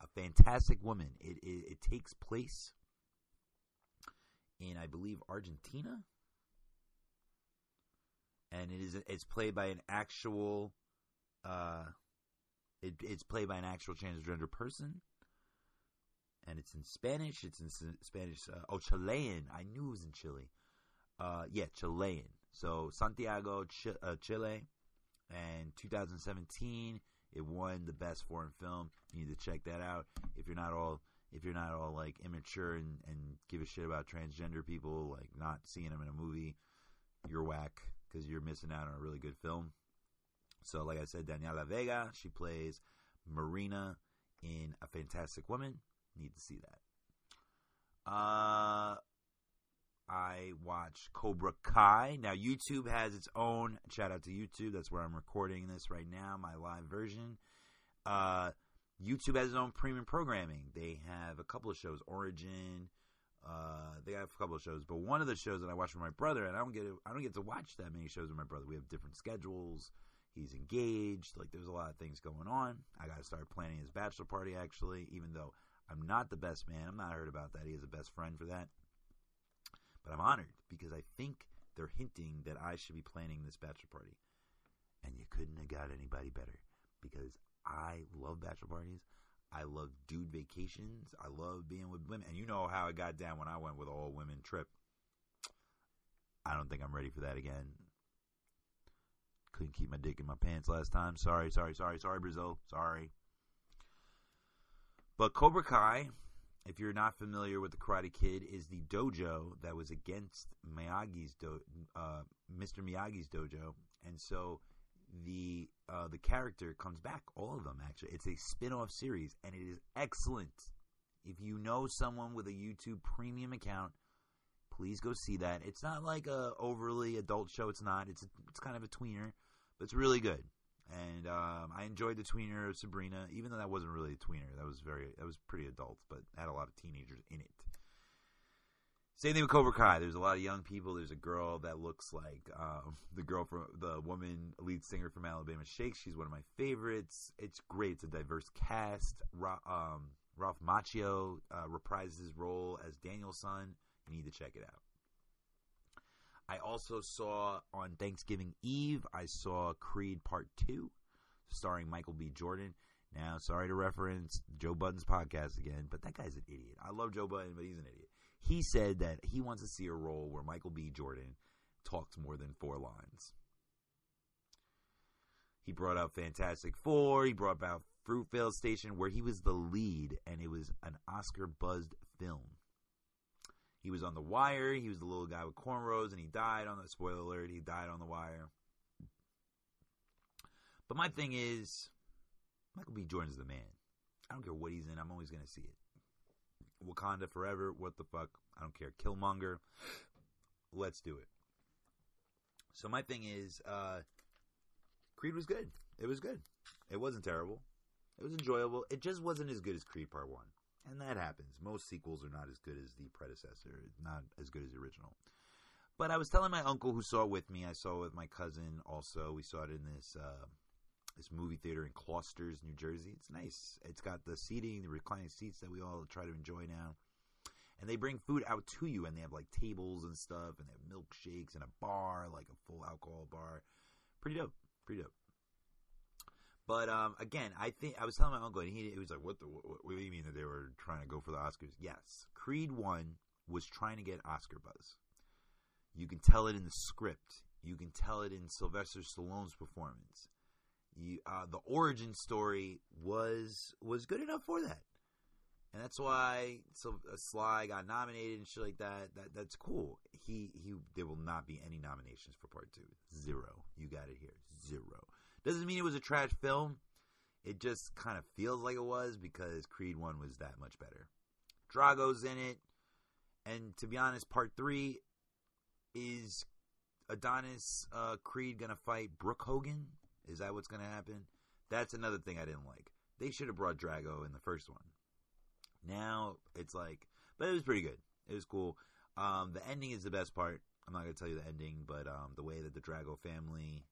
a fantastic woman. It, it, it takes place in, I believe, Argentina, and it is it's played by an actual. Uh, it, it's played by an actual transgender person, and it's in Spanish. It's in Spanish. Uh, oh, Chilean. I knew it was in Chile. Uh, yeah, Chilean. So Santiago, Ch- uh, Chile, and 2017, it won the best foreign film. You need to check that out if you're not all if you're not all like immature and, and give a shit about transgender people, like not seeing them in a movie, you're whack because you're missing out on a really good film. So, like I said, Daniela Vega, she plays Marina in A Fantastic Woman. Need to see that. Uh, I watch Cobra Kai. Now, YouTube has its own. Shout out to YouTube. That's where I'm recording this right now, my live version. Uh, YouTube has its own premium programming. They have a couple of shows, Origin. Uh, they have a couple of shows, but one of the shows that I watch with my brother, and I don't get to, I don't get to watch that many shows with my brother. We have different schedules. He's engaged. Like there's a lot of things going on. I got to start planning his bachelor party actually, even though I'm not the best man. I'm not heard about that. He has a best friend for that. But I'm honored because I think they're hinting that I should be planning this bachelor party. And you couldn't have got anybody better because I love bachelor parties. I love dude vacations. I love being with women. And you know how it got down when I went with all women trip. I don't think I'm ready for that again. Couldn't keep my dick in my pants last time. Sorry, sorry, sorry, sorry, Brazil. Sorry. But Cobra Kai, if you're not familiar with the Karate Kid, is the dojo that was against Miyagi's do, uh, Mr. Miyagi's dojo, and so the uh, the character comes back. All of them actually. It's a spin-off series, and it is excellent. If you know someone with a YouTube Premium account, please go see that. It's not like a overly adult show. It's not. It's it's kind of a tweener, but it's really good. And um, I enjoyed the tweener of Sabrina, even though that wasn't really a tweener. That was very that was pretty adult, but had a lot of teenagers in it. Same thing with Cobra Kai. There's a lot of young people. There's a girl that looks like um, the girl from the woman lead singer from Alabama Shakes. She's one of my favorites. It's great. It's a diverse cast. Ra- um, Ralph Macchio uh, reprises his role as Daniel's son. You need to check it out. I also saw on Thanksgiving Eve, I saw Creed Part 2, starring Michael B. Jordan. Now, sorry to reference Joe Budden's podcast again, but that guy's an idiot. I love Joe Budden, but he's an idiot. He said that he wants to see a role where Michael B. Jordan talks more than four lines. He brought out Fantastic Four. He brought out Fruitvale Station, where he was the lead, and it was an Oscar buzzed film. He was on The Wire. He was the little guy with cornrows, and he died on the spoiler alert. He died on The Wire. But my thing is, Michael B. Jordan's the man. I don't care what he's in. I'm always to see it. Wakanda Forever. What the fuck? I don't care. Killmonger. Let's do it. So my thing is, uh, Creed was good. It was good. It wasn't terrible. It was enjoyable. It just wasn't as good as Creed Part 1. And that happens. Most sequels are not as good as the predecessor, not as good as the original. But I was telling my uncle who saw it with me, I saw it with my cousin also. We saw it in this uh, this movie theater in Closters, New Jersey. It's nice. It's got the seating, the reclining seats that we all try to enjoy now. And they bring food out to you, and they have like tables and stuff, and they have milkshakes and a bar, like a full alcohol bar. Pretty dope. Pretty dope. But um, again, I think I was telling my uncle, and he, he was like, "What the? What, what do you mean that they were trying to go for the Oscars?" Yes, Creed One was trying to get Oscar buzz. You can tell it in the script. You can tell it in Sylvester Stallone's performance. You, uh, the origin story was was good enough for that, and that's why so uh, Sly got nominated and shit like that. That that's cool. He he. There will not be any nominations for part two. Zero. You got it here. Zero. Doesn't mean it was a trash film. It just kind of feels like it was because Creed 1 was that much better. Drago's in it. And to be honest, part 3 is Adonis uh, Creed going to fight Brooke Hogan? Is that what's going to happen? That's another thing I didn't like. They should have brought Drago in the first one. Now it's like, but it was pretty good. It was cool. Um, the ending is the best part. I'm not gonna tell you the ending, but um, the way that the Drago family,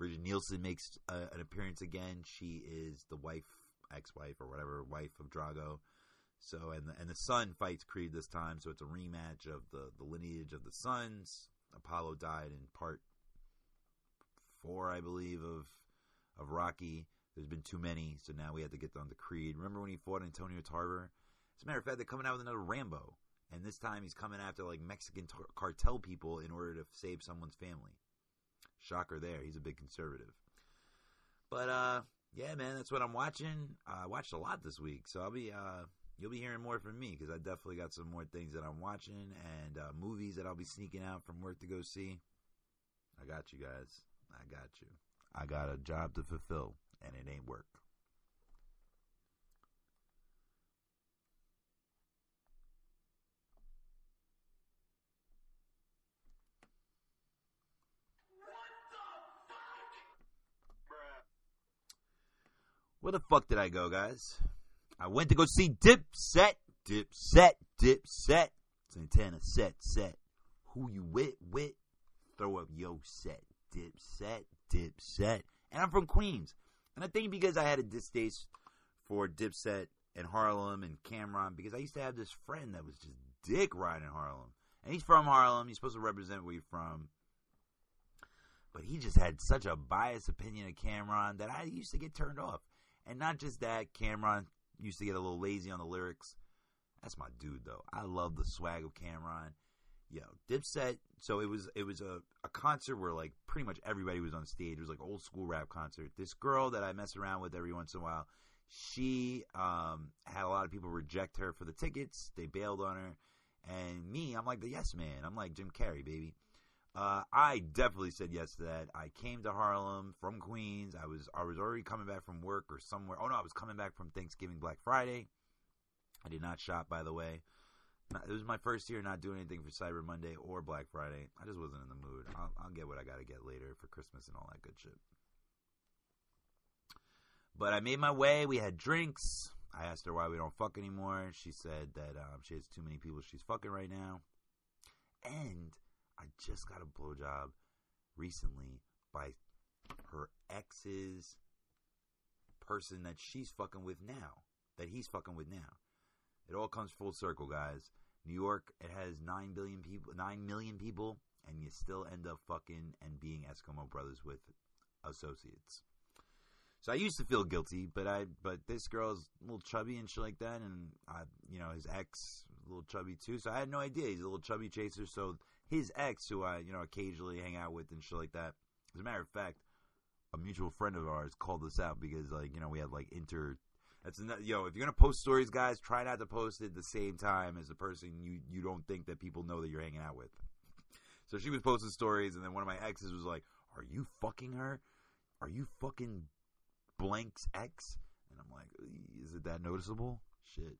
Brigitte Nielsen makes uh, an appearance again. She is the wife, ex-wife, or whatever, wife of Drago. So and the, and the son fights Creed this time, so it's a rematch of the the lineage of the sons. Apollo died in part four, I believe, of of Rocky. There's been too many, so now we have to get on to Creed. Remember when he fought Antonio Tarver? As a matter of fact, they're coming out with another Rambo, and this time he's coming after like Mexican tar- cartel people in order to save someone's family. Shocker there. He's a big conservative. But uh yeah, man, that's what I'm watching. I watched a lot this week, so I'll be uh you'll be hearing more from me because I definitely got some more things that I'm watching and uh, movies that I'll be sneaking out from work to go see. I got you guys. I got you. I got a job to fulfill, and it ain't work. Where the fuck did I go, guys? I went to go see Dipset, Dipset, Dipset. Santana set, set. Who you with, with? Throw up yo set, Dipset, Dipset. And I'm from Queens. And I think because I had a distaste for Dipset and Harlem and Cam'ron, because I used to have this friend that was just dick riding Harlem. And he's from Harlem. He's supposed to represent where you're from. But he just had such a biased opinion of Cam'ron that I used to get turned off. And not just that, Cam'ron used to get a little lazy on the lyrics. That's my dude though. I love the swag of Cam'ron. Yo, Dipset. So it was it was a, a concert where like pretty much everybody was on stage. It was like old school rap concert. This girl that I mess around with every once in a while, she um, had a lot of people reject her for the tickets. They bailed on her, and me, I'm like the yes man. I'm like Jim Carrey, baby. Uh, I definitely said yes to that. I came to Harlem from Queens. I was I was already coming back from work or somewhere. Oh no, I was coming back from Thanksgiving Black Friday. I did not shop, by the way. It was my first year not doing anything for Cyber Monday or Black Friday. I just wasn't in the mood. I'll, I'll get what I got to get later for Christmas and all that good shit. But I made my way. We had drinks. I asked her why we don't fuck anymore. She said that um, she has too many people she's fucking right now. And I just got a blowjob recently by her ex's person that she's fucking with now. That he's fucking with now. It all comes full circle, guys. New York, it has nine billion people, nine million people, and you still end up fucking and being Eskimo brothers with associates. So I used to feel guilty, but I but this girl's a little chubby and shit like that, and I, you know, his ex a little chubby too. So I had no idea he's a little chubby chaser. So his ex, who I you know occasionally hang out with and shit like that. As a matter of fact, a mutual friend of ours called us out because like you know we had like inter. That's another, yo. If you're gonna post stories, guys, try not to post it at the same time as the person you you don't think that people know that you're hanging out with. So she was posting stories, and then one of my exes was like, "Are you fucking her? Are you fucking blank's ex?" And I'm like, "Is it that noticeable?" Shit.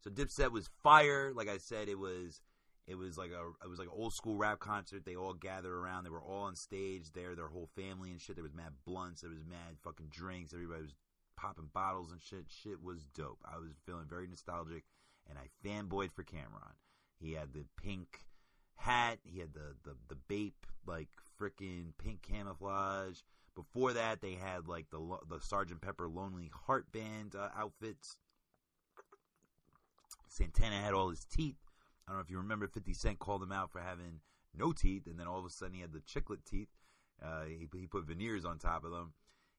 So Dipset was fire. Like I said, it was it was like a it was like an old school rap concert. They all gathered around. They were all on stage there, their whole family and shit. There was mad blunts. There was mad fucking drinks. Everybody was popping bottles and shit. Shit was dope. I was feeling very nostalgic, and I fanboyed for Cam'ron. He had the pink hat. He had the the the Bape like freaking pink camouflage. Before that, they had like the the Sergeant Pepper Lonely Heart Band uh, outfits. Santana had all his teeth. I don't know if you remember, 50 Cent called him out for having no teeth, and then all of a sudden he had the chiclet teeth. Uh, he, he put veneers on top of them.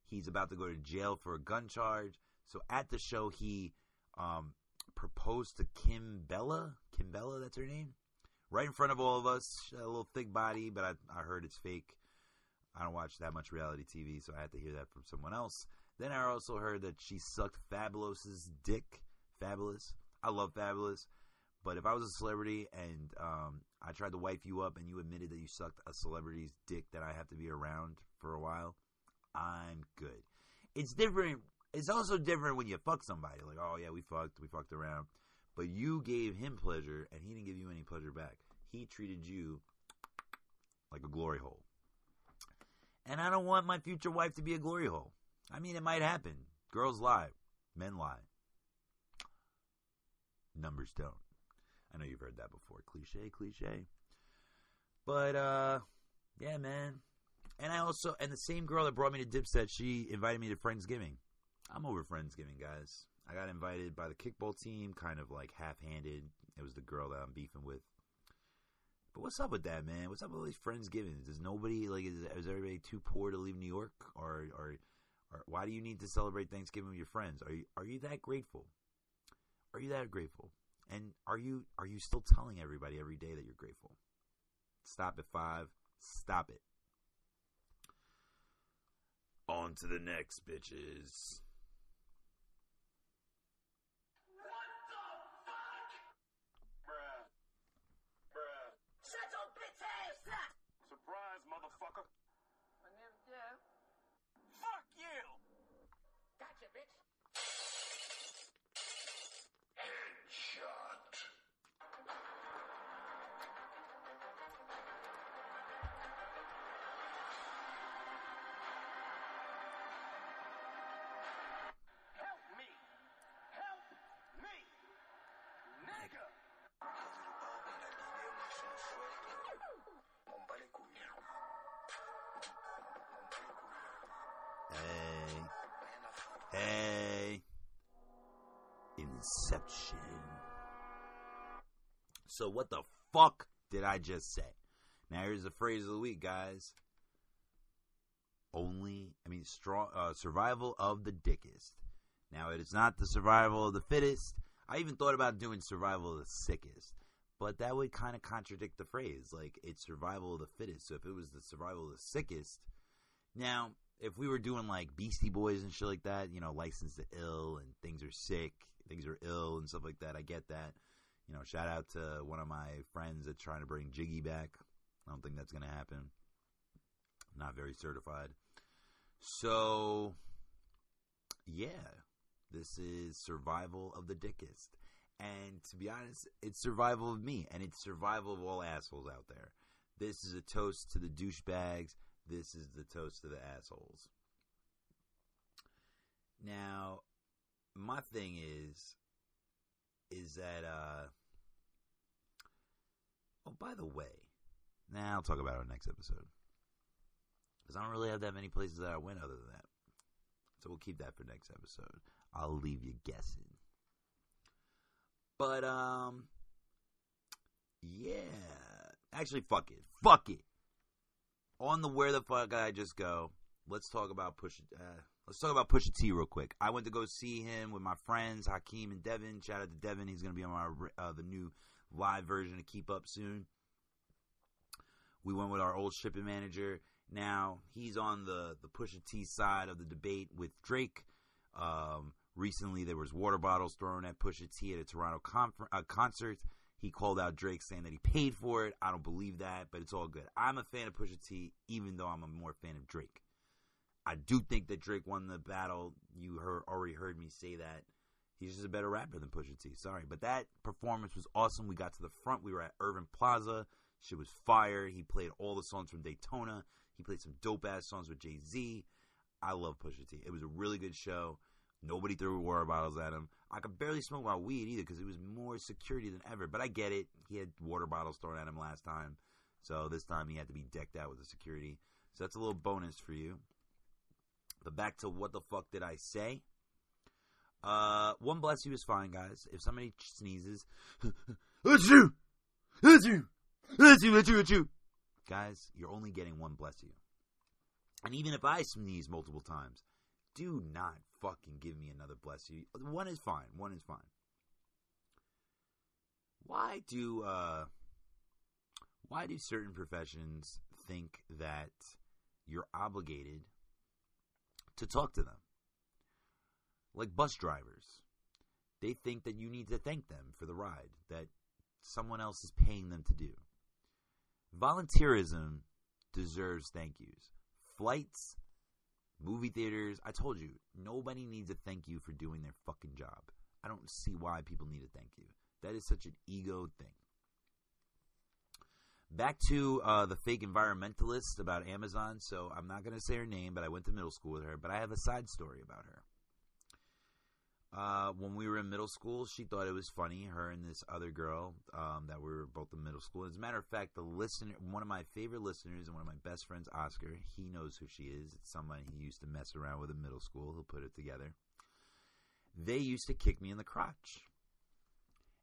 He's about to go to jail for a gun charge. So at the show, he um, proposed to Kimbella. Kim Bella, that's her name. Right in front of all of us. A little thick body, but I, I heard it's fake. I don't watch that much reality TV, so I had to hear that from someone else. Then I also heard that she sucked Fabolous's dick. Fabolous. I love Fabolous. But if I was a celebrity and um, I tried to wife you up and you admitted that you sucked a celebrity's dick that I have to be around for a while, I'm good. It's different. It's also different when you fuck somebody. Like, oh yeah, we fucked, we fucked around. But you gave him pleasure and he didn't give you any pleasure back. He treated you like a glory hole. And I don't want my future wife to be a glory hole. I mean, it might happen. Girls lie, men lie. Numbers don't. I know you've heard that before. Cliche, cliche. But uh yeah, man. And I also and the same girl that brought me to Dipset, she invited me to Friendsgiving. I'm over Friendsgiving, guys. I got invited by the kickball team, kind of like half handed. It was the girl that I'm beefing with. But what's up with that, man? What's up with all these Friendsgivings? Is nobody like is, is everybody too poor to leave New York? Or or or why do you need to celebrate Thanksgiving with your friends? Are you are you that grateful? Are you that grateful? And are you are you still telling everybody every day that you're grateful? Stop at five. Stop it. On to the next, bitches. Hey. Inception. So what the fuck did I just say? Now here's the phrase of the week, guys. Only, I mean, strong uh, survival of the dickest. Now it is not the survival of the fittest. I even thought about doing survival of the sickest, but that would kind of contradict the phrase. Like it's survival of the fittest. So if it was the survival of the sickest, now if we were doing like Beastie Boys and shit like that, you know, License to Ill and things are sick, things are ill and stuff like that. I get that. You know, shout out to one of my friends that's trying to bring Jiggy back. I don't think that's going to happen. Not very certified. So, yeah, this is survival of the dickest. And to be honest, it's survival of me, and it's survival of all assholes out there. This is a toast to the douchebags. This is the toast of the assholes. Now, my thing is, is that, uh, oh, by the way, now I'll talk about it next episode. Because I don't really have that many places that I went other than that. So we'll keep that for next episode. I'll leave you guessing. But, um, yeah. Actually, fuck it. Fuck it. On the where the fuck I just go, let's talk about push. Uh, let's talk about Pusha T real quick. I went to go see him with my friends Hakeem and Devin. Shout out to Devin. He's gonna be on my uh, the new live version to Keep Up soon. We went with our old shipping manager. Now he's on the the Pusha T side of the debate with Drake. Um, recently, there was water bottles thrown at Pusha T at a Toronto confer- uh, concert. He called out Drake saying that he paid for it. I don't believe that, but it's all good. I'm a fan of Pusha T, even though I'm a more fan of Drake. I do think that Drake won the battle. You heard, already heard me say that. He's just a better rapper than Pusha T. Sorry, but that performance was awesome. We got to the front. We were at Irving Plaza. Shit was fire. He played all the songs from Daytona. He played some dope ass songs with Jay Z. I love Pusha T. It was a really good show. Nobody threw water bottles at him. I could barely smoke my weed either because it was more security than ever. But I get it. He had water bottles thrown at him last time. So this time he had to be decked out with the security. So that's a little bonus for you. But back to what the fuck did I say? Uh, one bless you is fine, guys. If somebody sneezes, it's you, it's you, it's you, it's you, it's you. Guys, you're only getting one bless you. And even if I sneeze multiple times, do not fucking give me another bless you. One is fine. One is fine. Why do uh why do certain professions think that you're obligated to talk to them? Like bus drivers. They think that you need to thank them for the ride that someone else is paying them to do. Volunteerism deserves thank yous. Flights, movie theaters, I told you, nobody needs to thank you for doing their fucking job. I don't see why people need to thank you. That is such an ego thing. Back to uh, the fake environmentalist about Amazon. So I'm not going to say her name, but I went to middle school with her. But I have a side story about her. Uh, when we were in middle school, she thought it was funny. Her and this other girl um, that we were both in middle school. As a matter of fact, the listener, one of my favorite listeners, and one of my best friends, Oscar, he knows who she is. It's someone he used to mess around with in middle school. He'll put it together. They used to kick me in the crotch,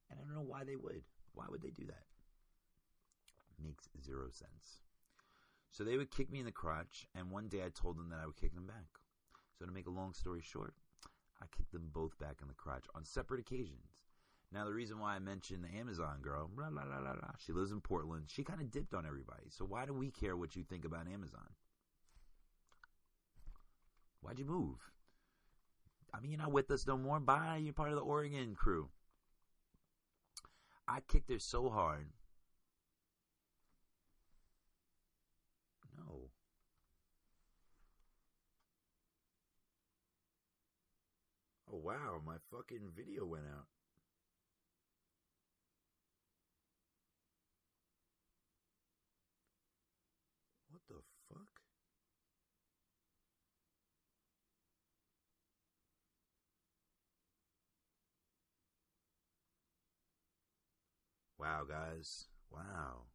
and I don't know why they would. Why would they do that? Makes zero sense. So they would kick me in the crotch, and one day I told them that I would kick them back. So to make a long story short, I kicked them both back in the crotch on separate occasions. Now the reason why I mentioned the Amazon girl, blah, blah, blah, she lives in Portland. She kind of dipped on everybody. So why do we care what you think about Amazon? Why'd you move? I mean, you're not with us no more. Bye. You're part of the Oregon crew. I kicked her so hard. No. Oh wow, my fucking video went out. What the fuck? Wow, guys. Wow.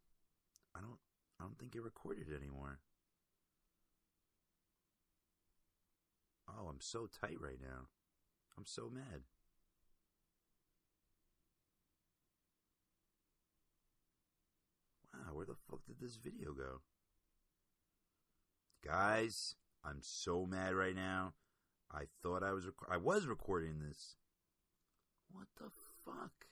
I don't I don't think it recorded anymore. Oh, I'm so tight right now. I'm so mad. Wow, where the fuck did this video go? Guys, I'm so mad right now. I thought I was rec- I was recording this. What the fuck?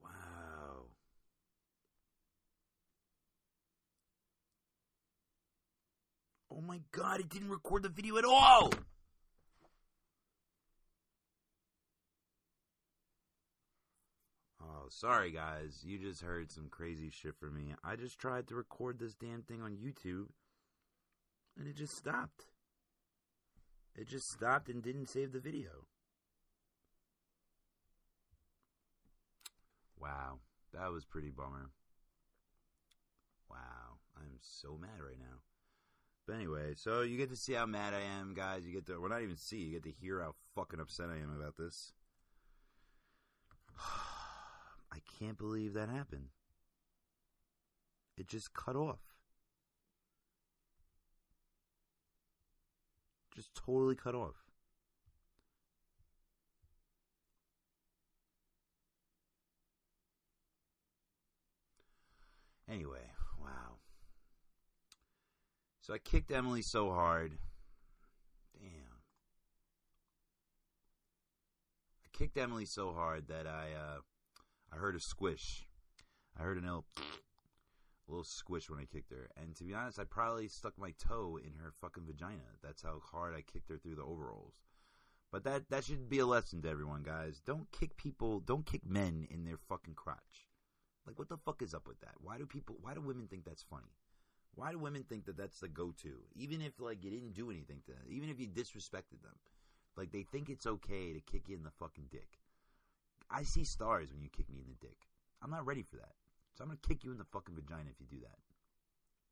Wow. Oh my god, it didn't record the video at all! Oh, sorry guys. You just heard some crazy shit from me. I just tried to record this damn thing on YouTube and it just stopped. It just stopped and didn't save the video. Wow, that was pretty bummer. Wow, I'm so mad right now. But anyway, so you get to see how mad I am, guys. You get to, well, not even see, you get to hear how fucking upset I am about this. I can't believe that happened. It just cut off. Just totally cut off. Anyway. So I kicked Emily so hard. Damn. I kicked Emily so hard that I uh I heard a squish. I heard an little a little squish when I kicked her. And to be honest, I probably stuck my toe in her fucking vagina. That's how hard I kicked her through the overalls. But that that should be a lesson to everyone, guys. Don't kick people, don't kick men in their fucking crotch. Like, what the fuck is up with that? Why do people? Why do women think that's funny? Why do women think that that's the go-to? Even if like you didn't do anything to them, even if you disrespected them, like they think it's okay to kick you in the fucking dick. I see stars when you kick me in the dick. I'm not ready for that, so I'm gonna kick you in the fucking vagina if you do that.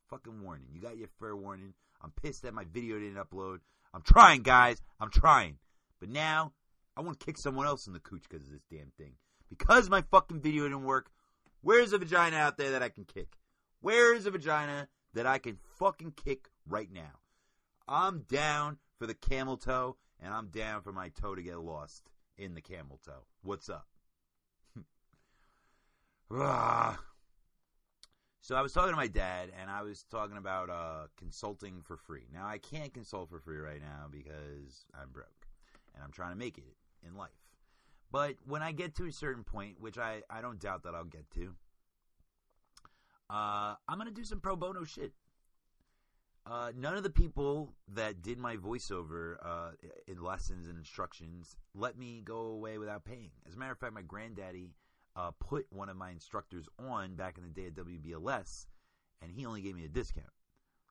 Fucking warning. You got your fair warning. I'm pissed that my video didn't upload. I'm trying, guys. I'm trying. But now I want to kick someone else in the cooch because of this damn thing. Because my fucking video didn't work. Where's a vagina out there that I can kick? Where is a vagina that I can fucking kick right now? I'm down for the camel toe, and I'm down for my toe to get lost in the camel toe. What's up? So I was talking to my dad, and I was talking about uh, consulting for free. Now I can't consult for free right now because I'm broke, and I'm trying to make it in life. But when I get to a certain point, which I, I don't doubt that I'll get to, uh, I'm going to do some pro bono shit. Uh, none of the people that did my voiceover uh, in lessons and instructions let me go away without paying. As a matter of fact, my granddaddy uh, put one of my instructors on back in the day at WBLS, and he only gave me a discount.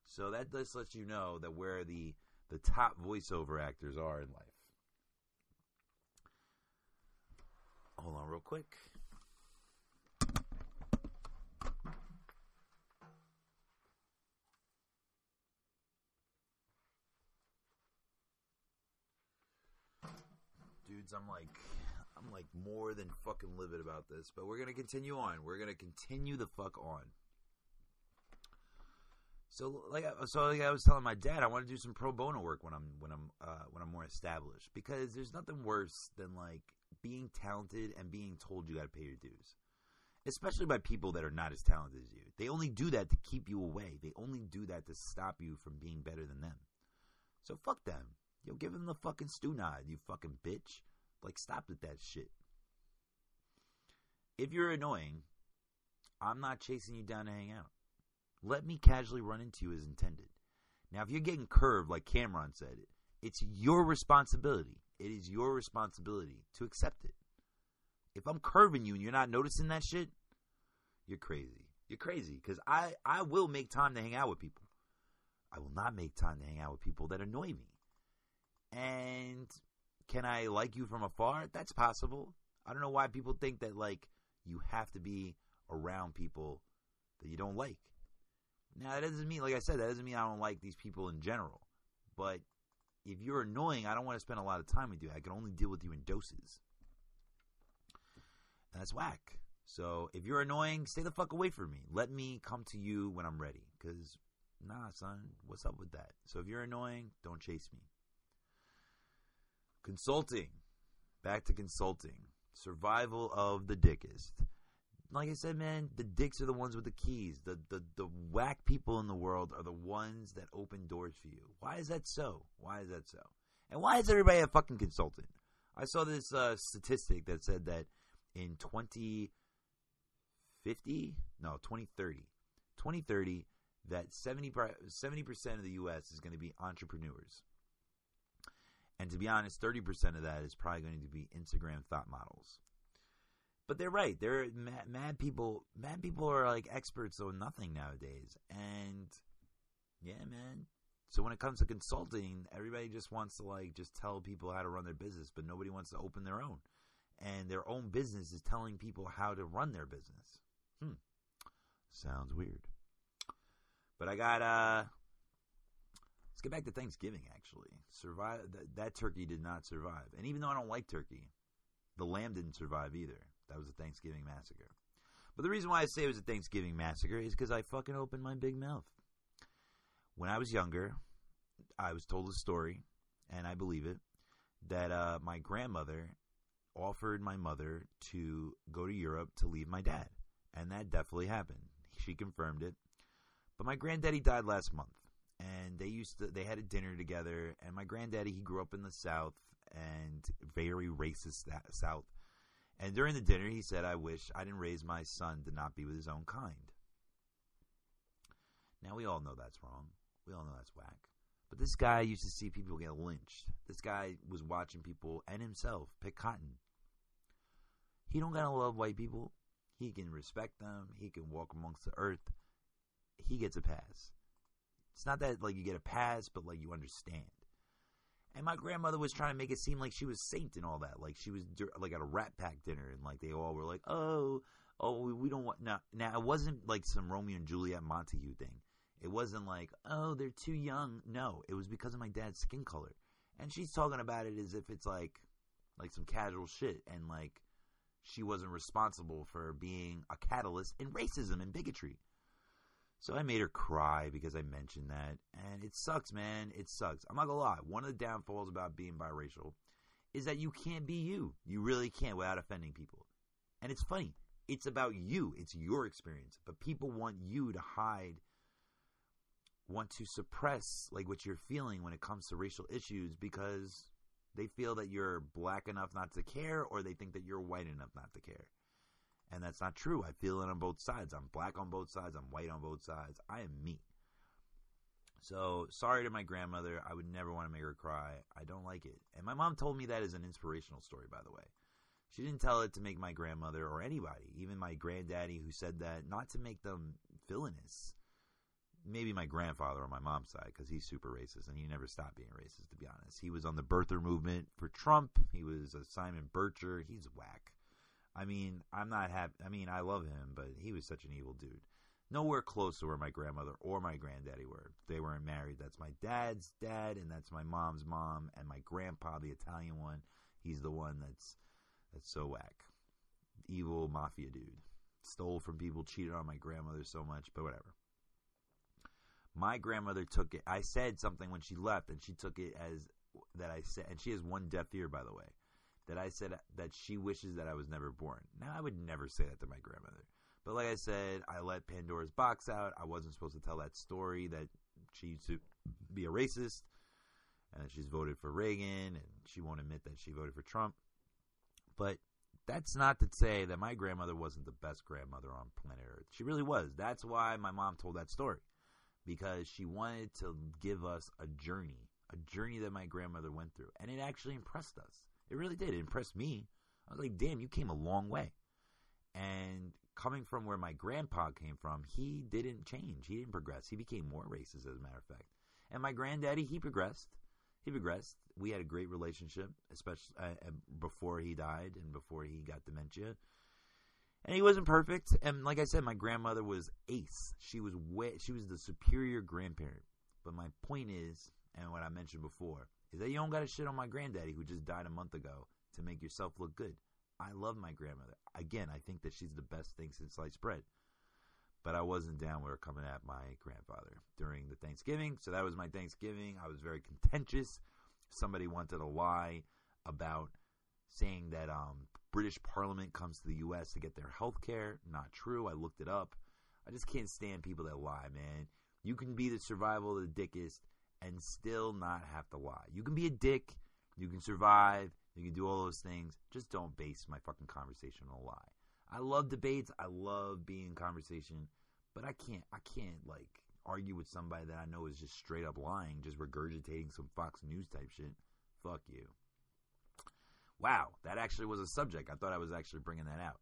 So that just lets you know that where the the top voiceover actors are in life. Hold on, real quick. I'm like I'm like more than fucking livid about this, but we're gonna continue on. We're gonna continue the fuck on. So like so like I was telling my dad, I want to do some pro bono work when I'm when I'm uh, when I'm more established because there's nothing worse than like being talented and being told you got to pay your dues, especially by people that are not as talented as you. They only do that to keep you away. They only do that to stop you from being better than them. So fuck them. Yo, give them the fucking stew nod, you fucking bitch. Like stop with that shit. If you're annoying, I'm not chasing you down to hang out. Let me casually run into you as intended. Now, if you're getting curved, like Cam'ron said, it's your responsibility. It is your responsibility to accept it. If I'm curving you and you're not noticing that shit, you're crazy. You're crazy because I, I will make time to hang out with people. I will not make time to hang out with people that annoy me. And can I like you from afar? That's possible. I don't know why people think that like you have to be around people that you don't like. Now that doesn't mean, like I said, that doesn't mean I don't like these people in general. But if you're annoying, I don't want to spend a lot of time with you. I can only deal with you in doses. And that's whack. So if you're annoying, stay the fuck away from me. Let me come to you when I'm ready. Cause nah, son, what's up with that? So if you're annoying, don't chase me. Consulting. Back to consulting. Survival of the dickest. Like I said, man, the dicks are the ones with the keys. The, the the whack people in the world are the ones that open doors for you. Why is that so? Why is that so? And why is everybody a fucking consultant? I saw this uh, statistic that said that in 2050, no, 2030, 2030, that 70 percent of the U.S. is going to be entrepreneurs. And to be honest, 30% of that is probably going to be Instagram thought models. But they're right. They're mad, mad people. Mad people are like experts on nothing nowadays. And yeah, man. So when it comes to consulting, everybody just wants to like just tell people how to run their business, but nobody wants to open their own. And their own business is telling people how to run their business. Hmm. Sounds weird. But I got uh Let's get back to Thanksgiving. Actually, survive that, turkey did not survive, and even though I don't like turkey, the lamb didn't survive either. That was a Thanksgiving massacre. But the reason why I say it was a Thanksgiving massacre is because I fucking opened my big mouth. When I was younger, I was told a story, and I believe it, that uh, my grandmother offered my mother to go to Europe to leave my dad, and that definitely happened. She confirmed it. But my granddaddy died last month and they used to they had a dinner together and my granddaddy he grew up in the south and very racist south. And during the dinner he said i wish i didn't raise my son to not be with his own kind. Now we all know that's wrong. We all know that's whack. But this guy used to see people get lynched. This guy was watching people and himself pick cotton. He don't gotta love white people. He can respect them. He can walk amongst the earth. He gets a pass it's not that like you get a pass, but like you understand. And my grandmother was trying to make it seem like she was saint and all that. Like she was like at a Rat Pack dinner, and like they all were like, "Oh, oh, we don't want." Now, now it wasn't like some Romeo and Juliet Montague thing. It wasn't like, "Oh, they're too young." No, it was because of my dad's skin color. And she's talking about it as if it's like, like some casual shit, and like she wasn't responsible for being a catalyst in racism and bigotry. So I made her cry because I mentioned that. And it sucks, man. It sucks. I'm not gonna lie. One of the downfalls about being biracial is that you can't be you. You really can't without offending people. And it's funny. It's about you. It's your experience. But people want you to hide, want to suppress like what you're feeling when it comes to racial issues because they feel that you're black enough not to care or they think that you're white enough not to care. And that's not true. I feel it on both sides. I'm black on both sides. I'm white on both sides. I am me. So sorry to my grandmother. I would never want to make her cry. I don't like it. And my mom told me that as an inspirational story, by the way. She didn't tell it to make my grandmother or anybody, even my granddaddy who said that, not to make them villainous. Maybe my grandfather on my mom's side, because he's super racist and he never stopped being racist, to be honest. He was on the birther movement for Trump. He was a Simon Bircher. He's whack. I mean, I'm not happy. I mean, I love him, but he was such an evil dude. Nowhere close to where my grandmother or my granddaddy were. They weren't married. That's my dad's dad, and that's my mom's mom, and my grandpa, the Italian one. He's the one that's that's so whack, evil mafia dude. Stole from people, cheated on my grandmother so much, but whatever. My grandmother took it. I said something when she left, and she took it as that I said, and she has one deaf ear, by the way. That I said that she wishes that I was never born. Now I would never say that to my grandmother. But like I said, I let Pandora's box out. I wasn't supposed to tell that story that she used to be a racist and she's voted for Reagan and she won't admit that she voted for Trump. But that's not to say that my grandmother wasn't the best grandmother on planet Earth. She really was. That's why my mom told that story because she wanted to give us a journey, a journey that my grandmother went through. And it actually impressed us. It really did. It impressed me. I was like, damn, you came a long way. And coming from where my grandpa came from, he didn't change. He didn't progress. He became more racist, as a matter of fact. And my granddaddy, he progressed. He progressed. We had a great relationship, especially uh, before he died and before he got dementia. And he wasn't perfect. And like I said, my grandmother was ace. She was way, she was the superior grandparent. But my point is, and what I mentioned before, is that you don't got to shit on my granddaddy who just died a month ago to make yourself look good. I love my grandmother. Again, I think that she's the best thing since sliced bread. But I wasn't down with her coming at my grandfather during the Thanksgiving. So that was my Thanksgiving. I was very contentious. Somebody wanted to lie about saying that um, British Parliament comes to the U.S. to get their health care. Not true. I looked it up. I just can't stand people that lie, man. You can be the survival of the dickest and still not have to lie. You can be a dick. You can survive. You can do all those things. Just don't base my fucking conversation on a lie. I love debates. I love being in conversation, but I can't. I can't like argue with somebody that I know is just straight up lying, just regurgitating some Fox News type shit. Fuck you. Wow, that actually was a subject. I thought I was actually bringing that out.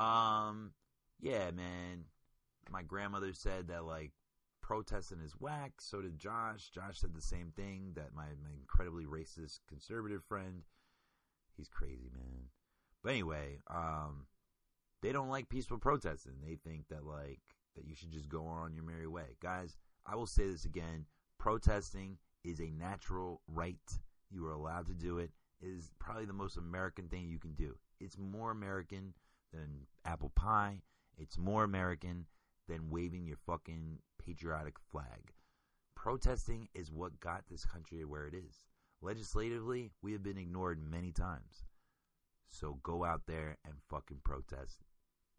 Um, yeah, man. My grandmother said that like protesting is whack. So did Josh. Josh said the same thing. That my, my incredibly racist conservative friend he's crazy, man. But anyway, um, they don't like peaceful protesting. They think that like that you should just go on your merry way. Guys, I will say this again. Protesting is a natural right. You are allowed to do it. It is probably the most American thing you can do. It's more American than apple pie. It's more American than waving your fucking patriotic flag. Protesting is what got this country where it is. Legislatively, we have been ignored many times. So go out there and fucking protest.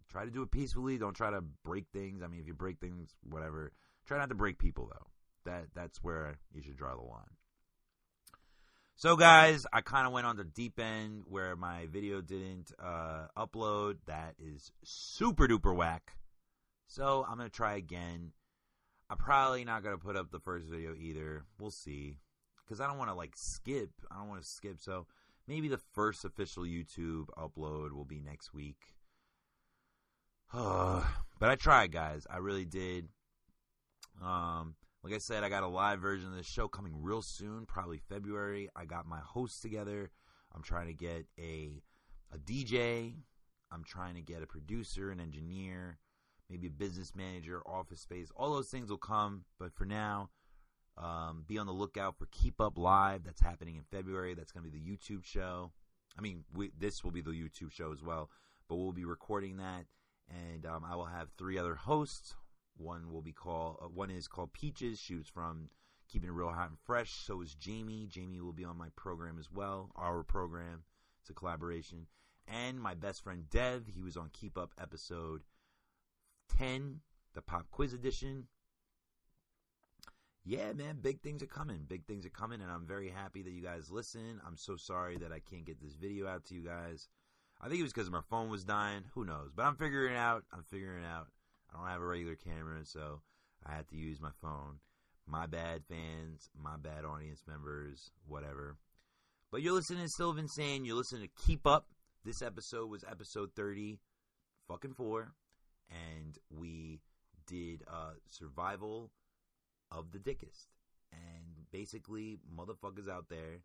Try to do it peacefully. Don't try to break things. I mean, if you break things, whatever. Try not to break people though. That that's where you should draw the line. So guys, I kind of went on the deep end where my video didn't uh, upload. That is super duper whack. So I'm gonna try again. I'm probably not gonna put up the first video either. We'll see because I don't want to like skip. I don't want to skip. So maybe the first official YouTube upload will be next week. but I tried, guys. I really did. Um, like I said, I got a live version of this show coming real soon, probably February. I got my hosts together. I'm trying to get a a DJ. I'm trying to get a producer, an engineer, maybe a business manager, office space. All those things will come, but for now, um, be on the lookout for Keep Up Live. That's happening in February. That's going to be the YouTube show. I mean, we, this will be the YouTube show as well, but we'll be recording that, and um, I will have three other hosts. One will be called. Uh, one is called Peaches. She was from Keeping It Real Hot and Fresh. So is Jamie. Jamie will be on my program as well. Our program. It's a collaboration. And my best friend Dev. He was on Keep Up episode ten, the Pop Quiz edition yeah, man, big things are coming. Big things are coming, and I'm very happy that you guys listen. I'm so sorry that I can't get this video out to you guys. I think it was because my phone was dying. Who knows? But I'm figuring it out. I'm figuring it out. I don't have a regular camera, so I had to use my phone. My bad, fans. My bad, audience members. Whatever. But you're listening to Still Insane you're listening to Keep Up. This episode was episode 30, fucking four, and we did uh, survival of the dickest. And basically, motherfuckers out there,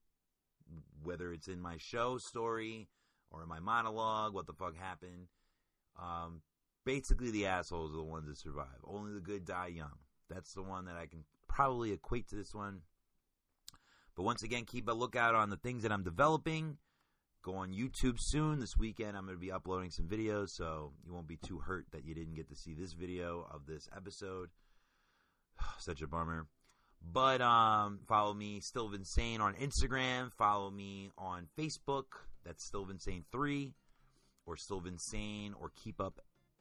whether it's in my show story or in my monologue, what the fuck happened. Um, basically, the assholes are the ones that survive. Only the good die young. That's the one that I can probably equate to this one. But once again, keep a lookout on the things that I'm developing. Go on YouTube soon. This weekend, I'm going to be uploading some videos, so you won't be too hurt that you didn't get to see this video of this episode. Such a bummer. But um, follow me, Still Insane, on Instagram. Follow me on Facebook. That's Still Insane 3 or Still Insane or Keep Up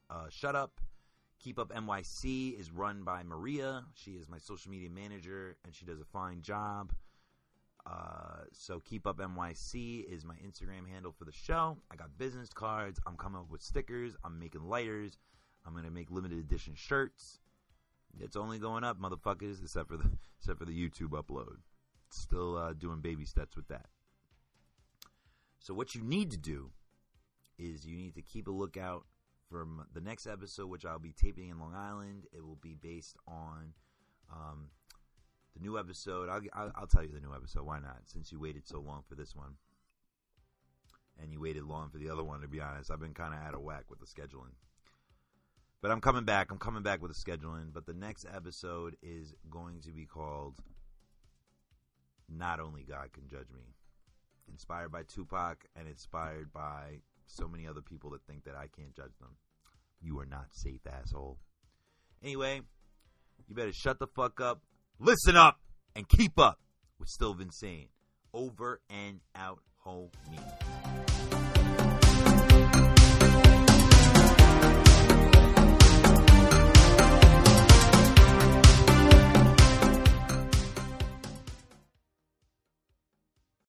uh, Shut Up. Keep Up NYC is run by Maria. She is my social media manager and she does a fine job. Uh, so Keep Up NYC is my Instagram handle for the show. I got business cards. I'm coming up with stickers. I'm making lighters. I'm gonna make limited edition shirts. It's only going up, motherfuckers, except for the except for the YouTube upload. Still uh, doing baby steps with that. So what you need to do is you need to keep a lookout for the next episode, which I'll be taping in Long Island. It will be based on um, the new episode. I'll, I'll, I'll tell you the new episode. Why not? Since you waited so long for this one, and you waited long for the other one. To be honest, I've been kind of out of whack with the scheduling. But I'm coming back. I'm coming back with the scheduling. But the next episode is going to be called Not Only God Can Judge Me. Inspired by Tupac and inspired by so many other people that think that I can't judge them. You are not safe, asshole. Anyway, you better shut the fuck up, listen up, and keep up with Still Insane. Over and out, homie.